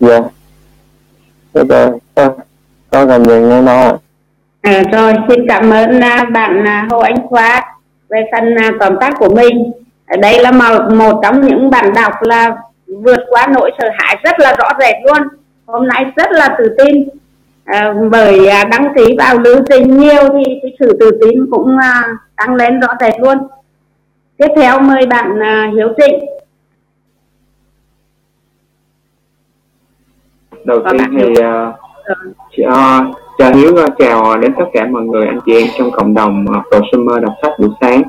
dạ. Dạ rồi có cảm gì nghe nó à, rồi xin cảm ơn à, bạn à, Hồ Anh Khoa về phần à, tóm tắt của mình. Đây là một, một trong những bạn đọc là vượt qua nỗi sợ hãi rất là rõ rệt luôn. Hôm nay rất là tự tin. À, bởi à, đăng ký vào lưu trình nhiều thì cái sự tự tin cũng à, tăng lên rõ rệt luôn. Tiếp theo mời bạn à, Hiếu Trịnh. Đầu tiên thì uh, uh, cho Hiếu uh, chào đến tất cả mọi người anh chị em trong cộng đồng uh, prosumer đọc sách buổi sáng.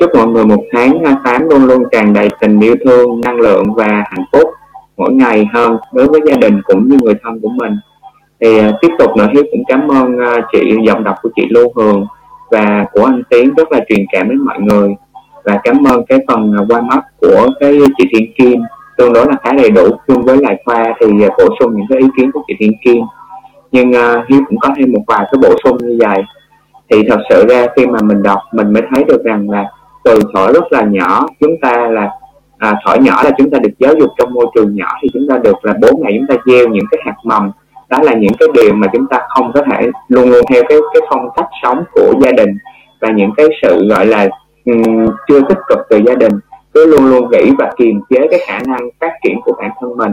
Chúc mọi người một tháng uh, 8 luôn luôn tràn đầy tình yêu thương năng lượng và hạnh phúc mỗi ngày hơn đối với gia đình cũng như người thân của mình. Thì uh, tiếp tục nữa hiếu cũng cảm ơn uh, chị giọng đọc của chị lưu hường và của anh tiến rất là truyền cảm đến mọi người. Và cảm ơn cái phần uh, qua mắt của cái chị thiên kim tương đối là khá đầy đủ. Chung với lại khoa thì à, bổ sung những cái ý kiến của chị thiên kim nhưng uh, hiếu cũng có thêm một vài cái bổ sung như vậy. Thì thật sự ra khi mà mình đọc mình mới thấy được rằng là từ thở rất là nhỏ chúng ta là à, thuở nhỏ là chúng ta được giáo dục trong môi trường nhỏ thì chúng ta được là bố mẹ chúng ta gieo những cái hạt mầm. Đó là những cái điều mà chúng ta không có thể luôn luôn theo cái cái phong cách sống của gia đình và những cái sự gọi là um, chưa tích cực từ gia đình cứ luôn luôn nghĩ và kiềm chế cái khả năng phát triển của bản thân mình.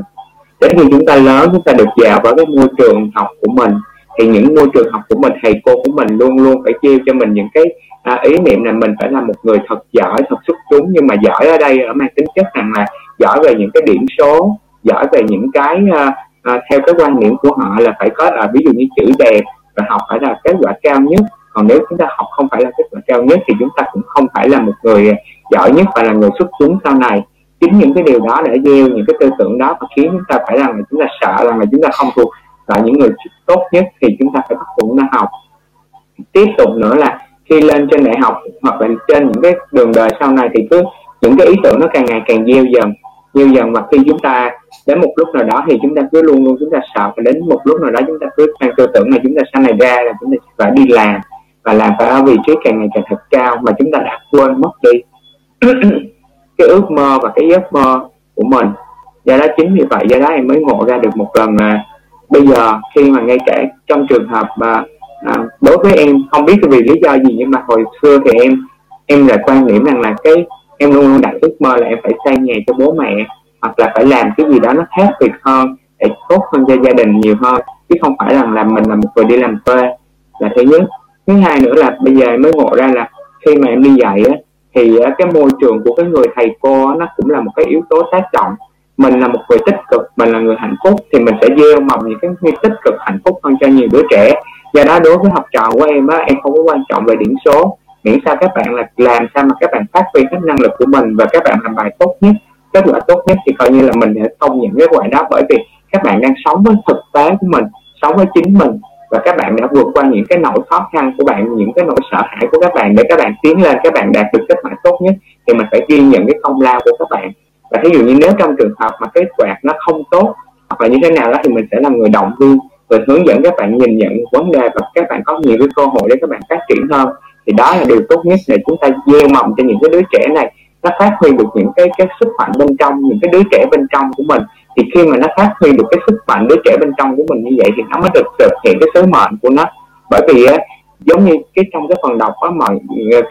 Đến khi chúng ta lớn chúng ta được vào vào cái môi trường học của mình thì những môi trường học của mình thầy cô của mình luôn luôn phải chiêu cho mình những cái à, ý niệm là mình phải là một người thật giỏi thật xuất chúng. Nhưng mà giỏi ở đây ở mang tính chất rằng là giỏi về những cái điểm số giỏi về những cái à, à, theo cái quan niệm của họ là phải có là ví dụ như chữ đẹp và học phải là kết quả cao nhất. Còn nếu chúng ta học không phải là kết quả cao nhất thì chúng ta cũng không phải là một người giỏi nhất phải là người xuất chúng sau này chính những cái điều đó để gieo những cái tư tưởng đó và khiến chúng ta phải rằng là chúng ta sợ rằng là chúng ta không thuộc là những người tốt nhất thì chúng ta phải bắt buộc chúng học tiếp tục nữa là khi lên trên đại học hoặc là trên những cái đường đời sau này thì cứ những cái ý tưởng nó càng ngày càng gieo dần gieo dần và khi chúng ta đến một lúc nào đó thì chúng ta cứ luôn luôn chúng ta sợ và đến một lúc nào đó chúng ta cứ mang tư tưởng là chúng ta sau này ra là chúng ta phải đi làm và làm phải ở vị trí càng ngày càng thật cao mà chúng ta đã quên mất đi cái ước mơ và cái giấc mơ của mình. Do đó chính vì vậy do đó em mới ngộ ra được một lần là bây giờ khi mà ngay cả trong trường hợp mà à, đối với em không biết vì lý do gì nhưng mà hồi xưa thì em em là quan niệm rằng là cái em luôn luôn đặt ước mơ là em phải xây nhà cho bố mẹ hoặc là phải làm cái gì đó nó khác biệt hơn để tốt hơn cho gia đình nhiều hơn. Chứ không phải rằng là mình là một người đi làm thuê là thứ nhất thứ hai nữa là bây giờ em mới ngộ ra là khi mà em đi dạy á, thì ờ, cái môi trường của cái người thầy cô nó cũng là một cái yếu tố tác động. Mình là một người tích cực, mình là người hạnh phúc, thì mình sẽ gieo mầm những cái tích cực hạnh phúc hơn cho nhiều đứa trẻ. Do đó đối với học trò của em á, em không có quan trọng về điểm số, miễn sao các bạn là làm sao mà các bạn phát huy hết năng lực của mình và các bạn làm bài tốt nhất, kết quả tốt nhất thì coi như là mình sẽ công nhận cái quả đó bởi vì các bạn đang sống với thực tế của mình, sống với chính mình và các bạn đã vượt qua những cái nỗi khó khăn của bạn, những cái nỗi sợ hãi của các bạn để các bạn tiến lên, các bạn đạt được kết quả tốt nhất, thì mình phải ghi nhận cái công lao của các bạn. Và ví dụ như nếu trong trường hợp mà kết quả nó không tốt hoặc là như thế nào đó, thì mình sẽ là người động viên và hướng dẫn các bạn nhìn nhận vấn đề và các bạn có nhiều cái cơ hội để các bạn phát triển hơn. Thì đó là điều tốt nhất để chúng ta gieo mầm cho những cái đứa trẻ này, nó phát huy được những cái cái sức mạnh bên trong, những cái đứa trẻ bên trong của mình thì khi mà nó phát huy được cái sức mạnh đứa trẻ bên trong của mình như vậy thì nó mới được thực hiện cái sứ mệnh của nó. Bởi vì á, giống như cái trong cái phần đọc á mà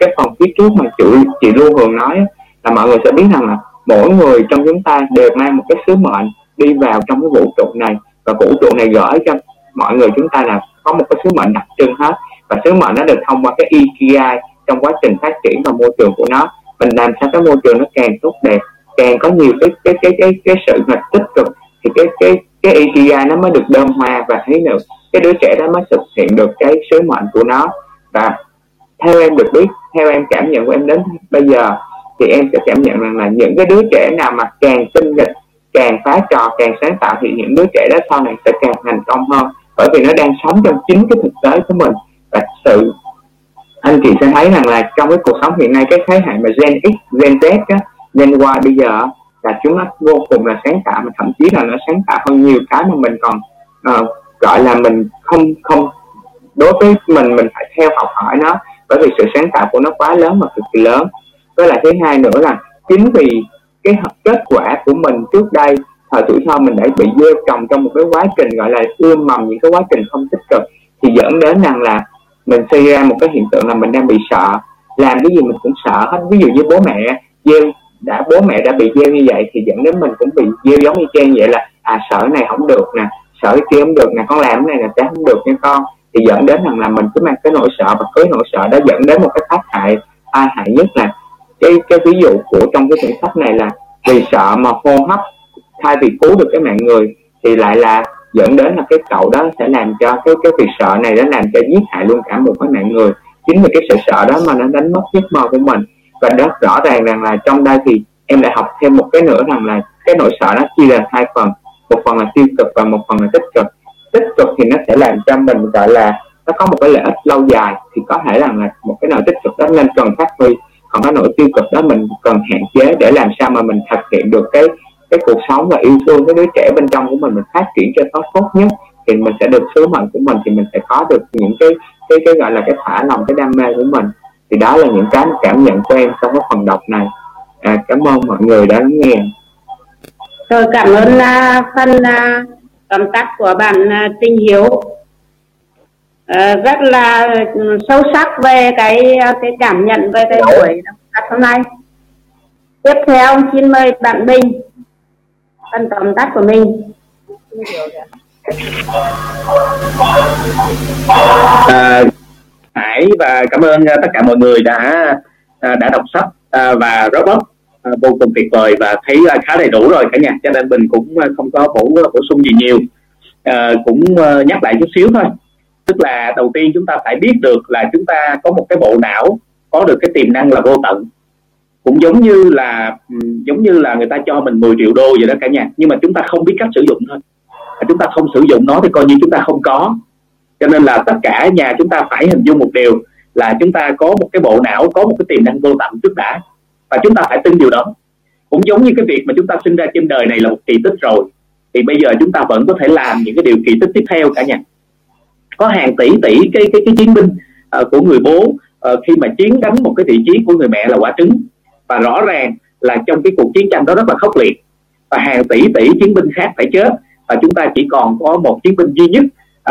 cái phần phía trước mà chị chị lưu hường nói là mọi người sẽ biết rằng là mỗi người trong chúng ta đều mang một cái sứ mệnh đi vào trong cái vũ trụ này. Và vũ trụ này gửi cho mọi người chúng ta là có một cái sứ mệnh đặc trưng hết. Và sứ mệnh nó được thông qua cái ikigai trong quá trình phát triển và môi trường của nó. Mình làm sao cái môi trường nó càng tốt đẹp càng có nhiều cái cái cái cái cái sự mà tích cực thì cái cái cái API nó mới được đơm hoa và thấy được cái đứa trẻ đó mới thực hiện được cái sứ mệnh của nó. Và theo em được biết theo em cảm nhận của em đến bây giờ thì em sẽ cảm nhận rằng là những cái đứa trẻ nào mà càng tinh nghịch càng phá trò càng sáng tạo thì những đứa trẻ đó sau này sẽ càng thành công hơn. Bởi vì nó đang sống trong chính cái thực tế của mình. Và sự anh chị sẽ thấy rằng là trong cái cuộc sống hiện nay cái thế hệ mà Gen X, Gen Z á, nên qua bây giờ là chúng nó vô cùng là sáng tạo mà thậm chí là nó sáng tạo hơn nhiều cái mà mình còn uh, gọi là mình không không đối với mình mình phải theo học hỏi nó. Bởi vì sự sáng tạo của nó quá lớn và cực kỳ lớn. Với lại thứ hai nữa là chính vì cái kết quả của mình trước đây thời tuổi thơ mình đã bị gieo trồng trong một cái quá trình gọi là ươm mầm những cái quá trình không tích cực thì dẫn đến rằng là mình xây ra một cái hiện tượng là mình đang bị sợ. Làm cái gì mình cũng sợ hết. Ví dụ như bố mẹ gieo đã, bố mẹ đã bị gieo như vậy thì dẫn đến mình cũng bị gieo giống như trên vậy là à sợ này không được nè sợ cái kia không được nè, con làm cái này là sẽ không được nha con. Thì dẫn đến rằng là mình cứ mang cái nỗi sợ và cái nỗi sợ đó dẫn đến một cái tác hại, tai hại nhất là cái cái ví dụ của trong cái quyển sách này là vì sợ mà hô hấp, thay vì cứu được cái mạng người thì lại là dẫn đến là cái cậu đó sẽ làm cho cái cái việc sợ này nó làm cho giết hại luôn cả một cái mạng người. Chính vì cái sự sợ đó mà nó đánh mất giấc mơ của mình và đó rõ ràng rằng là trong đây thì em lại học thêm một cái nữa rằng là cái nỗi sợ nó chia làm hai phần. Một phần là tiêu cực và một phần là tích cực. Tích cực thì nó sẽ làm cho mình, gọi là, nó có một cái lợi ích lâu dài. Thì có thể rằng là một cái nỗi tích cực đó nên cần phát huy. Còn cái nỗi tiêu cực đó mình cần hạn chế để làm sao mà mình thực hiện được cái cái cuộc sống và yêu thương cái đứa trẻ bên trong của mình mình phát triển cho tốt tốt nhất. Thì mình sẽ được sứ mệnh của mình thì mình sẽ có được những cái cái cái gọi là cái thả lòng, cái đam mê của mình thì đó là những cái cảm nhận của em trong cái phần đọc này. À, cảm ơn mọi người đã lắng nghe. Tôi cảm ơn uh, phần uh, tóm tắt của bạn uh, Trinh Hiếu. Uh, rất là sâu sắc về cái cái cảm nhận về cái buổi đọc hôm nay. Tiếp theo xin mời bạn Bình phần tóm tắt của mình. À, Hải và cảm ơn ờ, tất cả mọi người đã ờ, đã đọc sách à, và robot vô cùng tuyệt vời và thấy khá đầy đủ rồi cả nhà. Cho nên mình cũng không có bổ bổ sung gì nhiều. À, cũng nhắc lại chút xíu thôi. Tức là đầu tiên chúng ta phải biết được là chúng ta có một cái bộ não có được cái tiềm năng là vô tận. Cũng giống như là giống như là người ta cho mình 10 triệu đô vậy đó cả nhà. Nhưng mà chúng ta không biết cách sử dụng thôi. Chúng ta không sử dụng nó thì coi như chúng ta không có cho nên là tất cả nhà chúng ta phải hình dung một điều là chúng ta có một cái bộ não có một cái tiềm năng vô tận trước đã. Và chúng ta phải tin điều đó. Cũng giống như cái việc mà chúng ta sinh ra trên đời này là một kỳ tích rồi thì bây giờ chúng ta vẫn có thể làm những cái điều kỳ tích tiếp theo cả nhà. Có hàng tỷ tỷ cái cái cái chiến binh uh, của người bố uh, khi mà chiến đánh một cái vị trí của người mẹ là quả trứng. Và rõ ràng là trong cái cuộc chiến tranh đó rất là khốc liệt. Và hàng tỷ tỷ chiến binh khác phải chết. Và chúng ta chỉ còn có một chiến binh duy nhất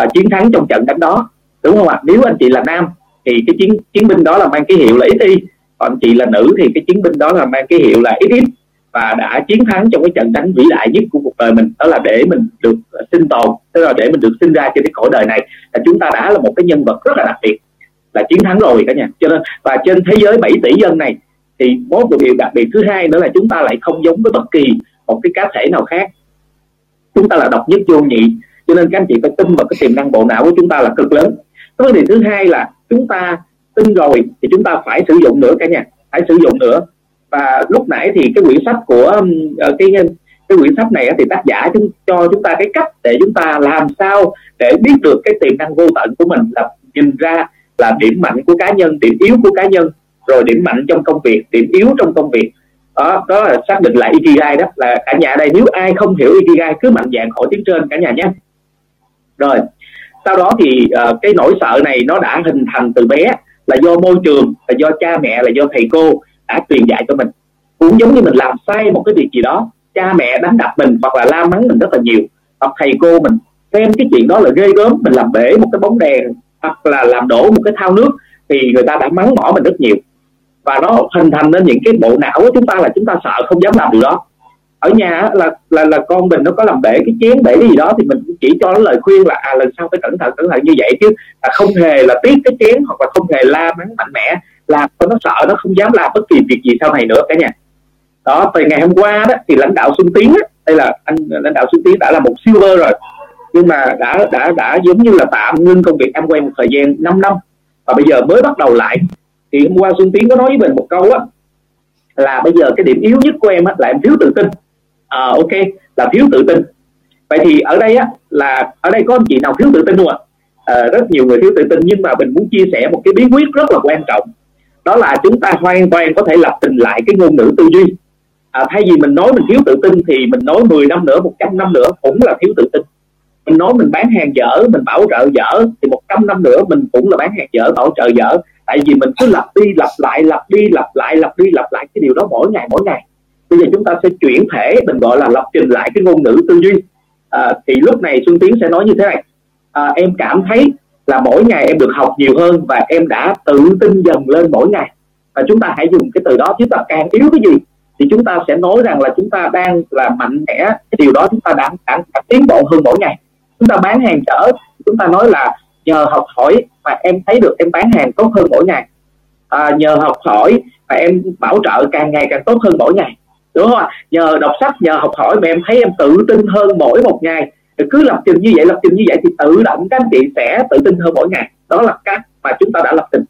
uh, chiến thắng trong trận đánh đó. Đúng không ạ? Nếu anh chị là nam thì cái chiến chiến binh đó là mang cái hiệu là ít còn anh chị là nữ thì cái chiến binh đó là mang cái hiệu là ít ít. Và đã chiến thắng trong cái trận đánh vĩ đại nhất của cuộc đời mình đó là để mình được à, sinh tồn tức là để mình được sinh ra trên cái cõi đời này. Là chúng ta đã là một cái nhân vật rất là đặc biệt là chiến thắng rồi cả nhà. Cho nên và trên thế giới 7 tỷ dân này thì một điều đặc biệt thứ hai nữa là chúng ta lại không giống với bất kỳ một cái cá thể nào khác. Chúng ta là độc nhất vô nhị cho nên các anh chị phải tin vào cái tiềm năng bộ não của chúng ta là cực lớn. Cái vấn đề thứ hai là chúng ta tin rồi thì chúng ta phải sử dụng nữa cả nhà, phải sử dụng nữa. Và lúc nãy thì cái quyển sách của ờ, cái cái quyển sách này thì tác giả chúng, cho chúng ta cái cách để chúng ta làm sao để biết được cái tiềm năng vô tận của mình là nhìn ra là điểm mạnh của cá nhân, điểm yếu của cá nhân, rồi điểm mạnh trong công việc, điểm yếu trong công việc. Đó đó là xác định lại ikigai đó, là cả nhà đây, nếu ai không hiểu ikigai cứ mạnh dạng hỏi tiếng trên cả nhà nhé rồi sau đó thì uh, cái nỗi sợ này nó đã hình thành từ bé là do môi trường là do cha mẹ là do thầy cô đã truyền dạy cho mình. Cũng giống như mình làm sai một cái việc gì đó cha mẹ đánh đập mình hoặc là la mắng mình rất là nhiều hoặc thầy cô mình xem cái chuyện đó là ghê gớm mình làm bể một cái bóng đèn hoặc là làm đổ một cái thao nước thì người ta đã mắng mỏ mình rất nhiều. Và nó hình thành nên những cái bộ não của chúng ta là chúng ta sợ không dám làm điều đó ở nhà là là là con mình nó có làm bể cái chén bể cái gì đó thì mình chỉ cho nó lời khuyên là à lần sau phải cẩn thận cẩn thận như vậy chứ. Là không hề là tiếc cái chén hoặc là không hề la mắng mạnh mẽ. Làm cho nó sợ nó không dám làm bất kỳ việc gì sau này nữa cả nhà. Đó từ ngày hôm qua đó thì lãnh đạo Xuân Tiến á, đây là anh lãnh đạo Xuân Tiến đã là một silver rồi. Nhưng mà đã đã đã giống như là tạm ngưng công việc em quen một thời gian 5 năm. Và bây giờ mới bắt đầu lại. Thì hôm qua Xuân Tiến có nói với mình một câu á là bây giờ cái điểm yếu nhất của em á, là em thiếu tự tin à, ok là thiếu tự tin. Vậy thì ở đây á là ở đây có anh chị nào thiếu tự tin không ạ? À, rất nhiều người thiếu tự tin nhưng mà mình muốn chia sẻ một cái bí quyết rất là quan trọng. Đó là chúng ta hoàn toàn có thể lập trình lại cái ngôn ngữ tư duy. À, thay vì mình nói mình thiếu tự tin thì mình nói 10 năm nữa 100 năm nữa cũng là thiếu tự tin. Mình nói mình bán hàng dở mình bảo trợ dở thì 100 năm nữa mình cũng là bán hàng dở bảo trợ dở. Tại vì mình cứ lặp đi lặp lại lặp đi lặp lại lặp đi lặp lại cái điều đó mỗi ngày mỗi ngày bây giờ chúng ta sẽ chuyển thể mình gọi là lập trình lại cái ngôn ngữ tư duy. À, thì lúc này xuân tiến sẽ nói như thế này. À, em cảm thấy là mỗi ngày em được học nhiều hơn và em đã tự tin dần lên mỗi ngày. Và chúng ta hãy dùng cái từ đó chúng ta càng yếu cái gì? Thì chúng ta sẽ nói rằng là chúng ta đang là mạnh mẽ cái điều đó chúng ta đã, đã, đã tiến bộ hơn mỗi ngày. Chúng ta bán hàng trở chúng ta nói là nhờ học hỏi mà em thấy được em bán hàng tốt hơn mỗi ngày. À, nhờ học hỏi mà em bảo trợ càng ngày càng tốt hơn mỗi ngày đúng không ạ? Nhờ đọc sách nhờ học hỏi mà em thấy em tự tin hơn mỗi một ngày. Cứ lập trình như vậy lập trình như vậy thì tự động các anh chị sẽ tự tin hơn mỗi ngày. Đó là cách mà chúng ta đã lập trình.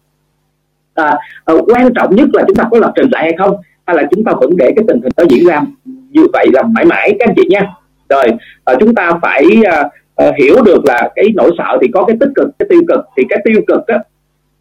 À, à, quan trọng nhất là chúng ta có lập trình lại hay không hay là chúng ta vẫn để cái tình hình đó diễn ra như vậy là mãi mãi các anh chị nha. Rồi à, chúng ta phải à, à, hiểu được là cái nỗi sợ thì có cái tích cực cái tiêu cực. Thì cái tiêu cực á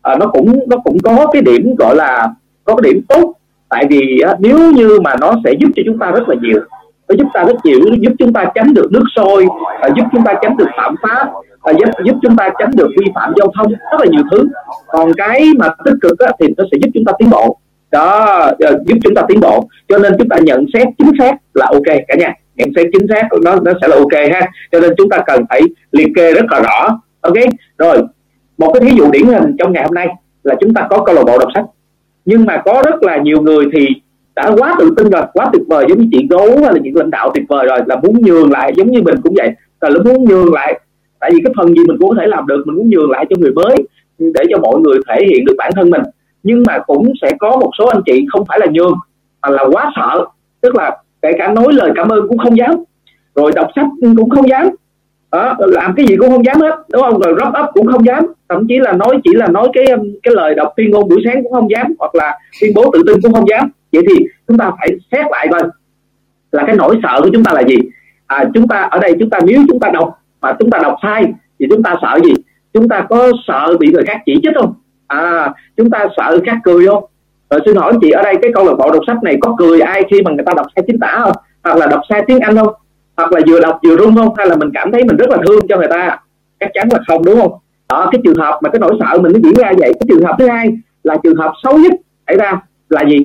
à, nó cũng nó cũng có cái điểm gọi là có cái điểm tốt tại vì á, nếu như mà nó sẽ giúp cho chúng ta rất là nhiều nó giúp ta rất nhiều giúp chúng ta tránh được nước sôi và giúp chúng ta tránh được phạm pháp và giúp giúp chúng ta tránh được vi phạm giao thông rất là nhiều thứ. Còn cái mà tích cực á, thì nó sẽ giúp chúng ta tiến bộ. Đó ờ, giúp chúng ta tiến bộ. Cho nên chúng ta nhận xét chính xác là ok cả nhà. Nhận xét chính xác nó nó sẽ là ok ha. Cho nên chúng ta cần phải liệt kê rất là rõ. Ok? Rồi một cái thí dụ điển hình trong ngày hôm nay là chúng ta có câu lạc bộ đọc sách nhưng mà có rất là nhiều người thì đã quá tự tin rồi, quá tuyệt vời, giống như chị gấu hay là những lãnh đạo tuyệt vời rồi, là muốn nhường lại, giống như mình cũng vậy. Là muốn nhường lại, tại vì cái phần gì mình cũng có thể làm được, mình muốn nhường lại cho người mới, để cho mọi người thể hiện được bản thân mình. Nhưng mà cũng sẽ có một số anh chị không phải là nhường, mà là quá sợ. Tức là kể cả nói lời cảm ơn cũng không dám, rồi đọc sách cũng không dám đó, làm cái gì cũng không dám hết đúng không? Rồi rót up cũng không dám thậm chí là nói chỉ là nói cái cái lời đọc tuyên ngôn buổi sáng cũng không dám hoặc là tuyên bố tự tin cũng không dám. Vậy thì chúng ta phải xét lại coi là cái nỗi sợ của chúng ta là gì. À, chúng ta ở đây chúng ta nếu chúng ta đọc mà chúng ta đọc sai thì chúng ta sợ gì? Chúng ta có sợ bị người khác chỉ trích không? À chúng ta sợ người khác cười không? Rồi xin hỏi chị ở đây cái câu lạc bộ đọc sách này có cười ai khi mà người ta đọc sai chính tả không? Hoặc là đọc sai tiếng anh không? Hoặc là vừa đọc vừa run không? Hay là mình cảm thấy mình rất là thương cho người ta? Chắc chắn là không đúng không? Đó cái trường hợp mà cái nỗi sợ mình nó diễn ra vậy cái trường hợp thứ hai là trường hợp xấu nhất xảy ra là gì?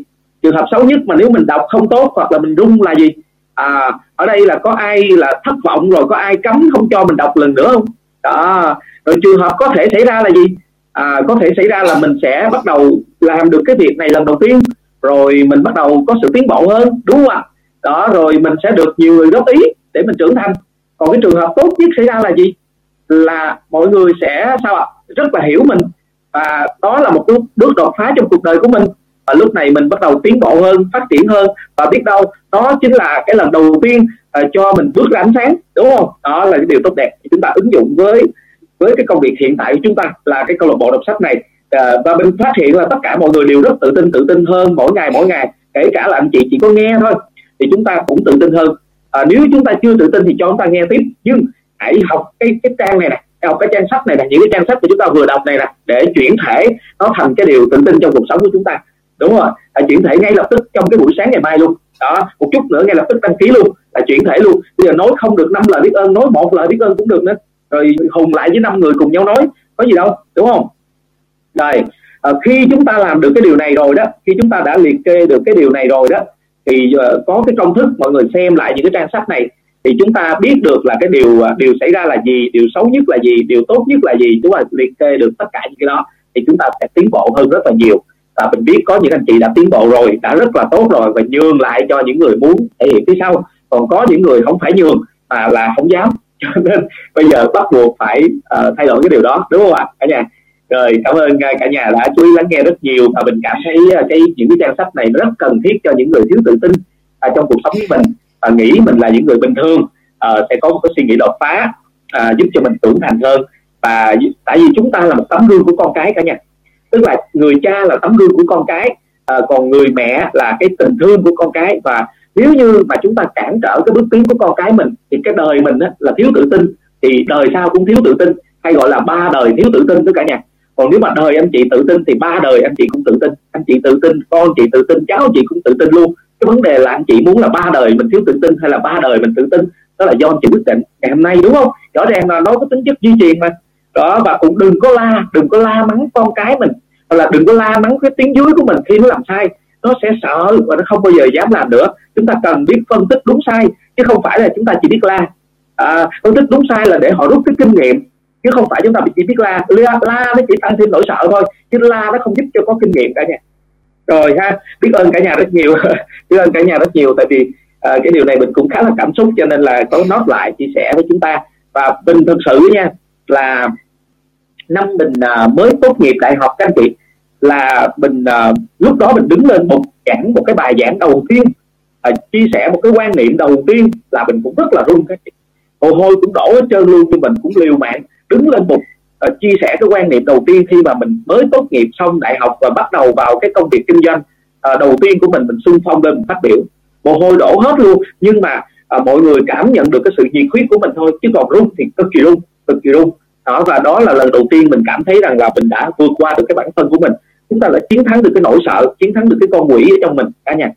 Trường hợp xấu nhất mà nếu mình đọc không tốt hoặc là mình run là gì? À ở đây là có ai là thất vọng rồi có ai cấm không cho mình đọc lần nữa không? Đó rồi trường hợp có thể xảy ra là gì? À, có thể xảy ra là mình sẽ bắt đầu làm được cái việc này lần đầu tiên rồi mình bắt đầu có sự tiến bộ hơn đúng không ạ? Đó rồi mình sẽ được nhiều người góp ý để mình trưởng thành. Còn cái trường hợp tốt nhất xảy ra là gì? Là mọi người sẽ sao ạ? Rất là hiểu mình. Và đó là một bước đột phá trong cuộc đời của mình. Và lúc này mình bắt đầu tiến bộ hơn phát triển hơn. Và biết đâu đó chính là cái lần đầu tiên uh, cho mình bước ra ánh sáng đúng không? Đó là cái điều tốt đẹp. Chúng ta ứng dụng với với cái công việc hiện tại của chúng ta là cái câu lạc bộ đọc sách này. Uh, và mình phát hiện là tất cả mọi người đều rất tự tin tự tin hơn mỗi ngày mỗi ngày. Kể cả là anh chị chỉ có nghe thôi thì chúng ta cũng tự tin hơn à, nếu chúng ta chưa tự tin thì cho chúng ta nghe tiếp. Nhưng hãy học cái cái trang này nè học cái trang sách này nè những cái trang sách mà chúng ta vừa đọc này nè để chuyển thể nó thành cái điều tự tin trong cuộc sống của chúng ta. Đúng rồi là chuyển thể ngay lập tức trong cái buổi sáng ngày mai luôn. Đó một chút nữa ngay lập tức đăng ký luôn là chuyển thể luôn. Bây giờ nói không được năm lời biết ơn nói một lời biết ơn cũng được nữa. Rồi hùng lại với năm người cùng nhau nói có gì đâu đúng không? Rồi à, khi chúng ta làm được cái điều này rồi đó khi chúng ta đã liệt kê được cái điều này rồi đó thì ờ, có cái công thức mọi người xem lại những cái trang sách này thì chúng ta biết được là cái điều ờ, điều xảy ra là gì điều xấu nhất là gì điều tốt nhất là gì chúng ta liệt kê được tất cả những cái đó thì chúng ta sẽ tiến bộ hơn rất là nhiều. Và mình biết có những anh chị đã tiến bộ rồi đã rất là tốt rồi và nhường lại cho những người muốn thể hiện phía sau. Còn có những người không phải nhường mà là không dám. Cho nên bây giờ bắt buộc phải uh, thay đổi cái điều đó đúng không ạ? Cả nhà? Rồi cảm ơn à, cả nhà đã chú ý lắng nghe rất nhiều và mình cảm thấy à, cái những cái trang sách này rất cần thiết cho những người thiếu tự tin à, trong cuộc sống của mình. Và nghĩ mình là những người bình thường à, sẽ có một cái suy nghĩ đột phá à, giúp cho mình trưởng thành hơn. Và tại vì chúng ta là một tấm gương của con cái cả nhà. Tức là người cha là tấm gương của con cái à, còn người mẹ là cái tình thương của con cái. Và nếu như mà chúng ta cản trở cái bước tiến của con cái mình thì cái đời mình á, là thiếu tự tin. Thì đời sau cũng thiếu tự tin hay gọi là ba đời thiếu tự tin tất cả nhà còn nếu mà đời anh chị tự tin thì ba đời anh chị cũng tự tin. Anh chị tự tin con chị tự tin cháu chị cũng tự tin luôn. Cái vấn đề là anh chị muốn là ba đời mình thiếu tự tin hay là ba đời mình tự tin đó là do anh chị quyết định ngày hôm nay đúng không? Rõ ràng là nó có tính chất di truyền mà. Đó và cũng đừng có la đừng có la mắng con cái mình hoặc là đừng có la mắng cái tiếng dưới của mình khi nó làm sai. Nó sẽ sợ và nó không bao giờ dám làm nữa. Chúng ta cần biết phân tích đúng sai chứ không phải là chúng ta chỉ biết la. À, phân tích đúng sai là để họ rút cái kinh nghiệm chứ không phải chúng ta chỉ biết la la, la nó chỉ tăng thêm nỗi sợ thôi. Chứ la nó không giúp cho có kinh nghiệm cả nhà rồi ha biết ơn cả nhà rất nhiều. Biết ơn cả nhà rất nhiều tại vì à, cái điều này mình cũng khá là cảm xúc cho nên là có nốt lại chia sẻ với chúng ta. Và mình thực sự nha là năm mình à, mới tốt nghiệp đại học các anh chị là mình à, lúc đó mình đứng lên một giảng một cái bài giảng đầu tiên à, chia sẻ một cái quan niệm đầu tiên là mình cũng rất là run các chị. Mồ hôi cũng đổ hết trơn luôn nhưng mình cũng liều mạng đứng lên một uh, chia sẻ cái quan niệm đầu tiên khi mà mình mới tốt nghiệp xong đại học và bắt đầu vào cái công việc kinh doanh uh, đầu tiên của mình mình xung phong lên mình phát biểu. Mồ hôi đổ hết luôn nhưng mà uh, mọi người cảm nhận được cái sự nhiệt huyết của mình thôi chứ còn run thì cực kỳ run cực kỳ run. Đó và đó là lần đầu tiên mình cảm thấy rằng là mình đã vượt qua được cái bản thân của mình. Chúng ta đã chiến thắng được cái nỗi sợ chiến thắng được cái con quỷ ở trong mình cả nhà.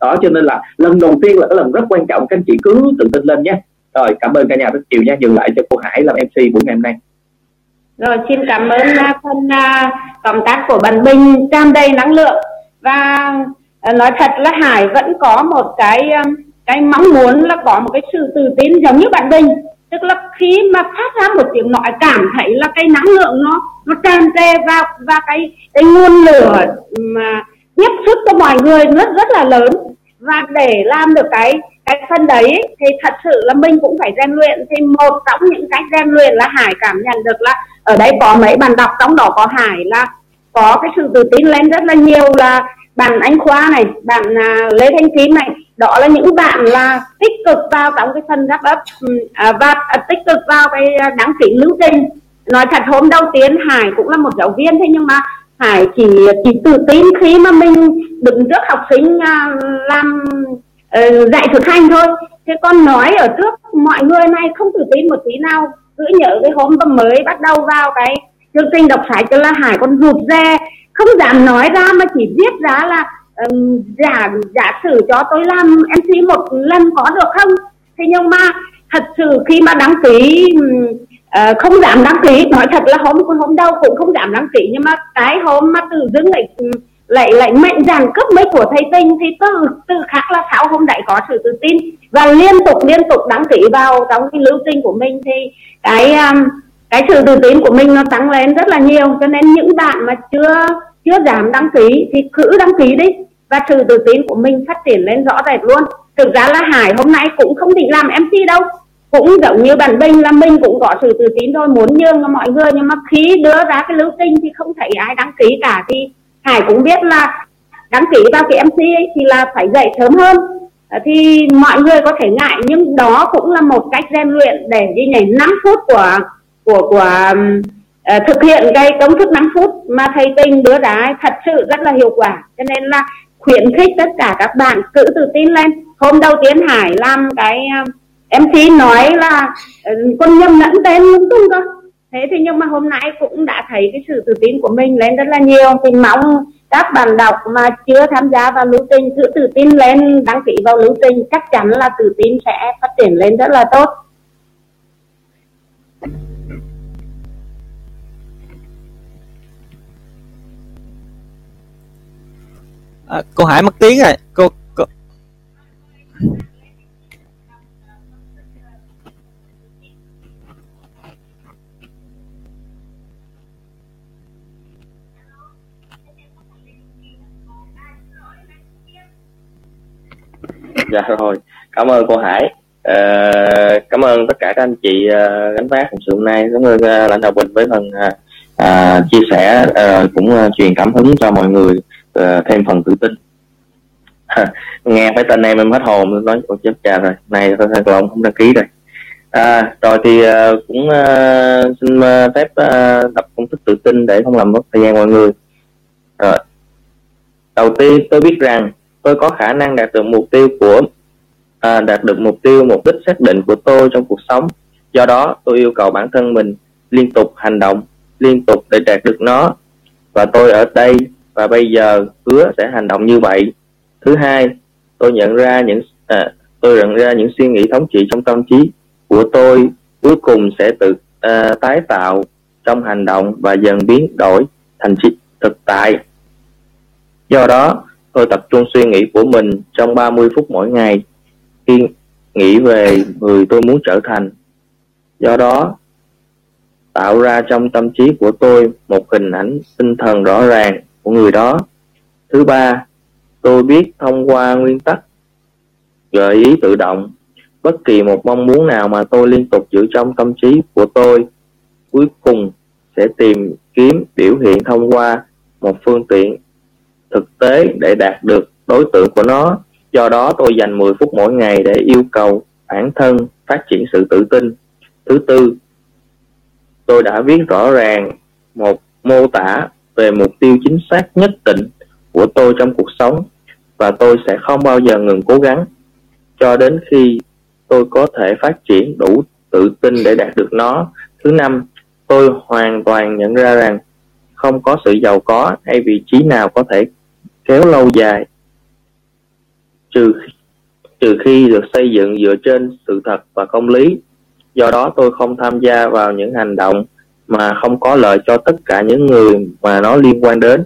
Đó cho nên là lần đầu tiên là cái lần rất quan trọng các anh chị cứ tự tin lên nhé rồi cảm ơn cả nhà rất nhiều nha. Dừng lại cho cô Hải làm MC buổi ngày hôm nay. Rồi xin cảm ơn à, phần uh, à, công tác của bạn Bình tràn đầy năng lượng. Và uh, nói thật là Hải vẫn có một cái um, cái mong muốn là có một cái sự tự tin giống như bạn Bình. Tức là khi mà phát ra một tiếng nói cảm thấy là cái năng lượng nó nó tràn trề vào và cái cái nguồn lửa mà tiếp sức cho mọi người rất rất là lớn. Và để làm được cái cái phần đấy, thì thật sự là mình cũng phải rèn luyện. Thì một trong những cách rèn luyện là hải cảm nhận được là ở đây có mấy bạn đọc, trong đó có hải là có cái sự tự tin lên rất là nhiều là bạn anh khoa này, bạn à, lê thanh kim này. Đó là những bạn là tích cực vào trong cái phần wrap ấp ừ, à, và à, tích cực vào cái đăng ký lưu trình. Nói thật, hôm đầu tiên hải cũng là một giáo viên thế nhưng mà hải chỉ chỉ tự tin khi mà mình đứng trước học sinh làm uh, dạy thực hành thôi. Thế con nói ở trước mọi người này không thử tin một tí nào. Cứ nhớ cái hôm mới bắt đầu vào cái chương trình đọc sách là hải con rụt ra không dám nói ra mà chỉ viết ra là um, giả giả sử cho tôi làm mc một lần có được không? Thế nhưng mà thật sự khi mà đăng ký uh, không dám đăng ký nói thật là hôm hôm đâu cũng không dám đăng ký nhưng mà cái hôm mà từ dưng lại lại lại mạnh dạn cướp mấy của thầy tinh. Thì từ từ khác là sau hôm đấy có sự tự tin. Và liên tục liên tục đăng ký vào trong cái lưu trình của mình. Thì cái um, cái sự tự tin của mình nó tăng lên rất là nhiều. Cho nên những bạn mà chưa chưa dám đăng ký thì cứ đăng ký đi. Và sự tự tin của mình phát triển lên rõ rệt luôn. Thực ra là hải hôm nay cũng không định làm mc đâu. Cũng giống như bạn bình là mình cũng có sự tự tin thôi. Muốn nhường cho mọi người. Nhưng mà khi đưa ra cái lưu trình thì không thấy ai đăng ký cả. Thì hải cũng biết là đăng ký vào cái mc ấy thì là phải dậy sớm hơn. Ờ, thì mọi người có thể ngại nhưng đó cũng là một cách rèn luyện để đi nhảy 5 phút của của của uh, thực hiện cái công thức 5 phút mà thầy tình đưa ra thật sự rất là hiệu quả. Cho nên là khuyến khích tất cả các bạn cứ tự tin lên. Hôm đầu tiên hải làm cái uh, mc nói là uh, con nhầm lẫn tên lung tung cơ thế thì nhưng mà hôm nay cũng đã thấy cái sự tự tin của mình lên rất là nhiều. Thì mong các bạn đọc mà chưa tham gia vào lưu trình cứ tự tin lên đăng ký vào lưu trình chắc chắn là tự tin sẽ phát triển lên rất là tốt. À, cô Hải mất tiếng rồi. Cô, cô dạ rồi. Cảm ơn cô Hải. À, cảm ơn tất cả các anh chị uh, gánh vác sự hôm nay. Cảm ơn uh, lãnh đạo Bình với phần uh, chia sẻ uh, cũng uh, truyền cảm hứng cho mọi người uh, thêm phần tự tin. Nghe phải tên em em hết hồn nói ôi chết cha rồi này thôi thôi không đăng ký rồi. À, rồi thì uh, cũng uh, xin phép uh, đọc công thức tự tin để không làm mất thời gian mọi người. Rồi đầu tiên tôi biết rằng tôi có khả năng đạt được mục tiêu của à, đạt được mục tiêu mục đích xác định của tôi trong cuộc sống. Do đó tôi yêu cầu bản thân mình liên tục hành động liên tục để đạt được nó. Và tôi ở đây và bây giờ hứa sẽ hành động như vậy. Thứ hai tôi nhận ra những à, tôi nhận ra những suy nghĩ thống trị trong tâm trí của tôi cuối cùng sẽ tự à, tái tạo trong hành động và dần biến đổi thành thực tại. Do đó tôi tập trung suy nghĩ của mình trong 30 phút mỗi ngày. Khi nghĩ về người tôi muốn trở thành, do đó tạo ra trong tâm trí của tôi một hình ảnh tinh thần rõ ràng của người đó. Thứ ba, tôi biết thông qua nguyên tắc gợi ý tự động, bất kỳ một mong muốn nào mà tôi liên tục giữ trong tâm trí của tôi, cuối cùng sẽ tìm kiếm biểu hiện thông qua một phương tiện thực tế để đạt được đối tượng của nó. Do đó tôi dành 10 phút mỗi ngày để yêu cầu bản thân phát triển sự tự tin. Thứ tư, tôi đã viết rõ ràng một mô tả về mục tiêu chính xác nhất định của tôi trong cuộc sống và tôi sẽ không bao giờ ngừng cố gắng. Cho đến khi tôi có thể phát triển đủ tự tin để đạt được nó. Thứ năm, tôi hoàn toàn nhận ra rằng không có sự giàu có hay vị trí nào có thể kéo lâu dài. Trừ trừ khi được xây dựng dựa trên sự thật và công lý. Do đó tôi không tham gia vào những hành động mà không có lợi cho tất cả những người mà nó liên quan đến.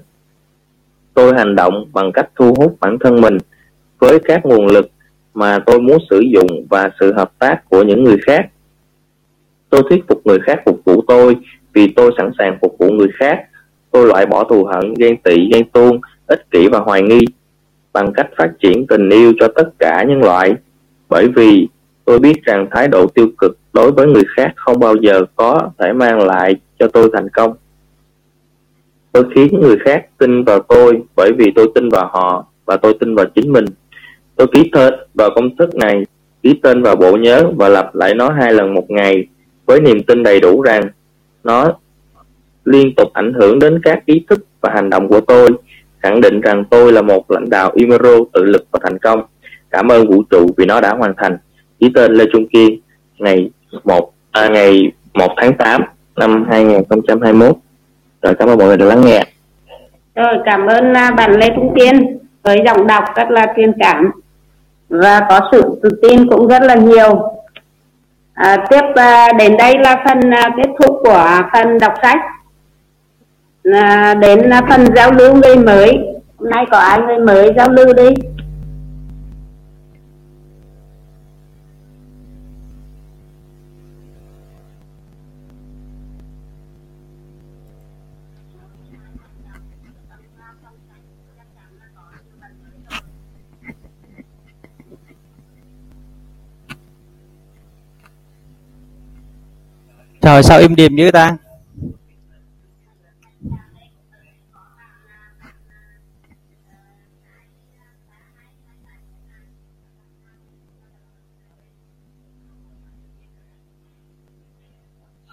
Tôi hành động bằng cách thu hút bản thân mình với các nguồn lực mà tôi muốn sử dụng và sự hợp tác của những người khác. Tôi thuyết phục người khác phục vụ tôi vì tôi sẵn sàng phục vụ người khác tôi loại bỏ thù hận, ghen tị, ghen tuông, ích kỷ và hoài nghi bằng cách phát triển tình yêu cho tất cả nhân loại. Bởi vì tôi biết rằng thái độ tiêu cực đối với người khác không bao giờ có thể mang lại cho tôi thành công. Tôi khiến người khác tin vào tôi bởi vì tôi tin vào họ và tôi tin vào chính mình. Tôi ký tên vào công thức này, ký tên vào bộ nhớ và lặp lại nó hai lần một ngày với niềm tin đầy đủ rằng nó liên tục ảnh hưởng đến các ý thức và hành động của tôi khẳng định rằng tôi là một lãnh đạo Imero tự lực và thành công. Cảm ơn vũ trụ vì nó đã hoàn thành. Ký tên Lê Trung Kiên ngày 1 à, ngày 1 tháng 8 năm 2021 rồi cảm ơn mọi người đã lắng nghe. Rồi cảm ơn à, bạn Lê Trung Kiên với giọng đọc rất là truyền cảm và có sự tự tin cũng rất là nhiều. À, tiếp à, đến đây là phần à, kết thúc của phần đọc sách à, đến là phần giao lưu người mới. Hôm nay có ai người mới giao lưu đi? Trời sao im điềm dữ ta?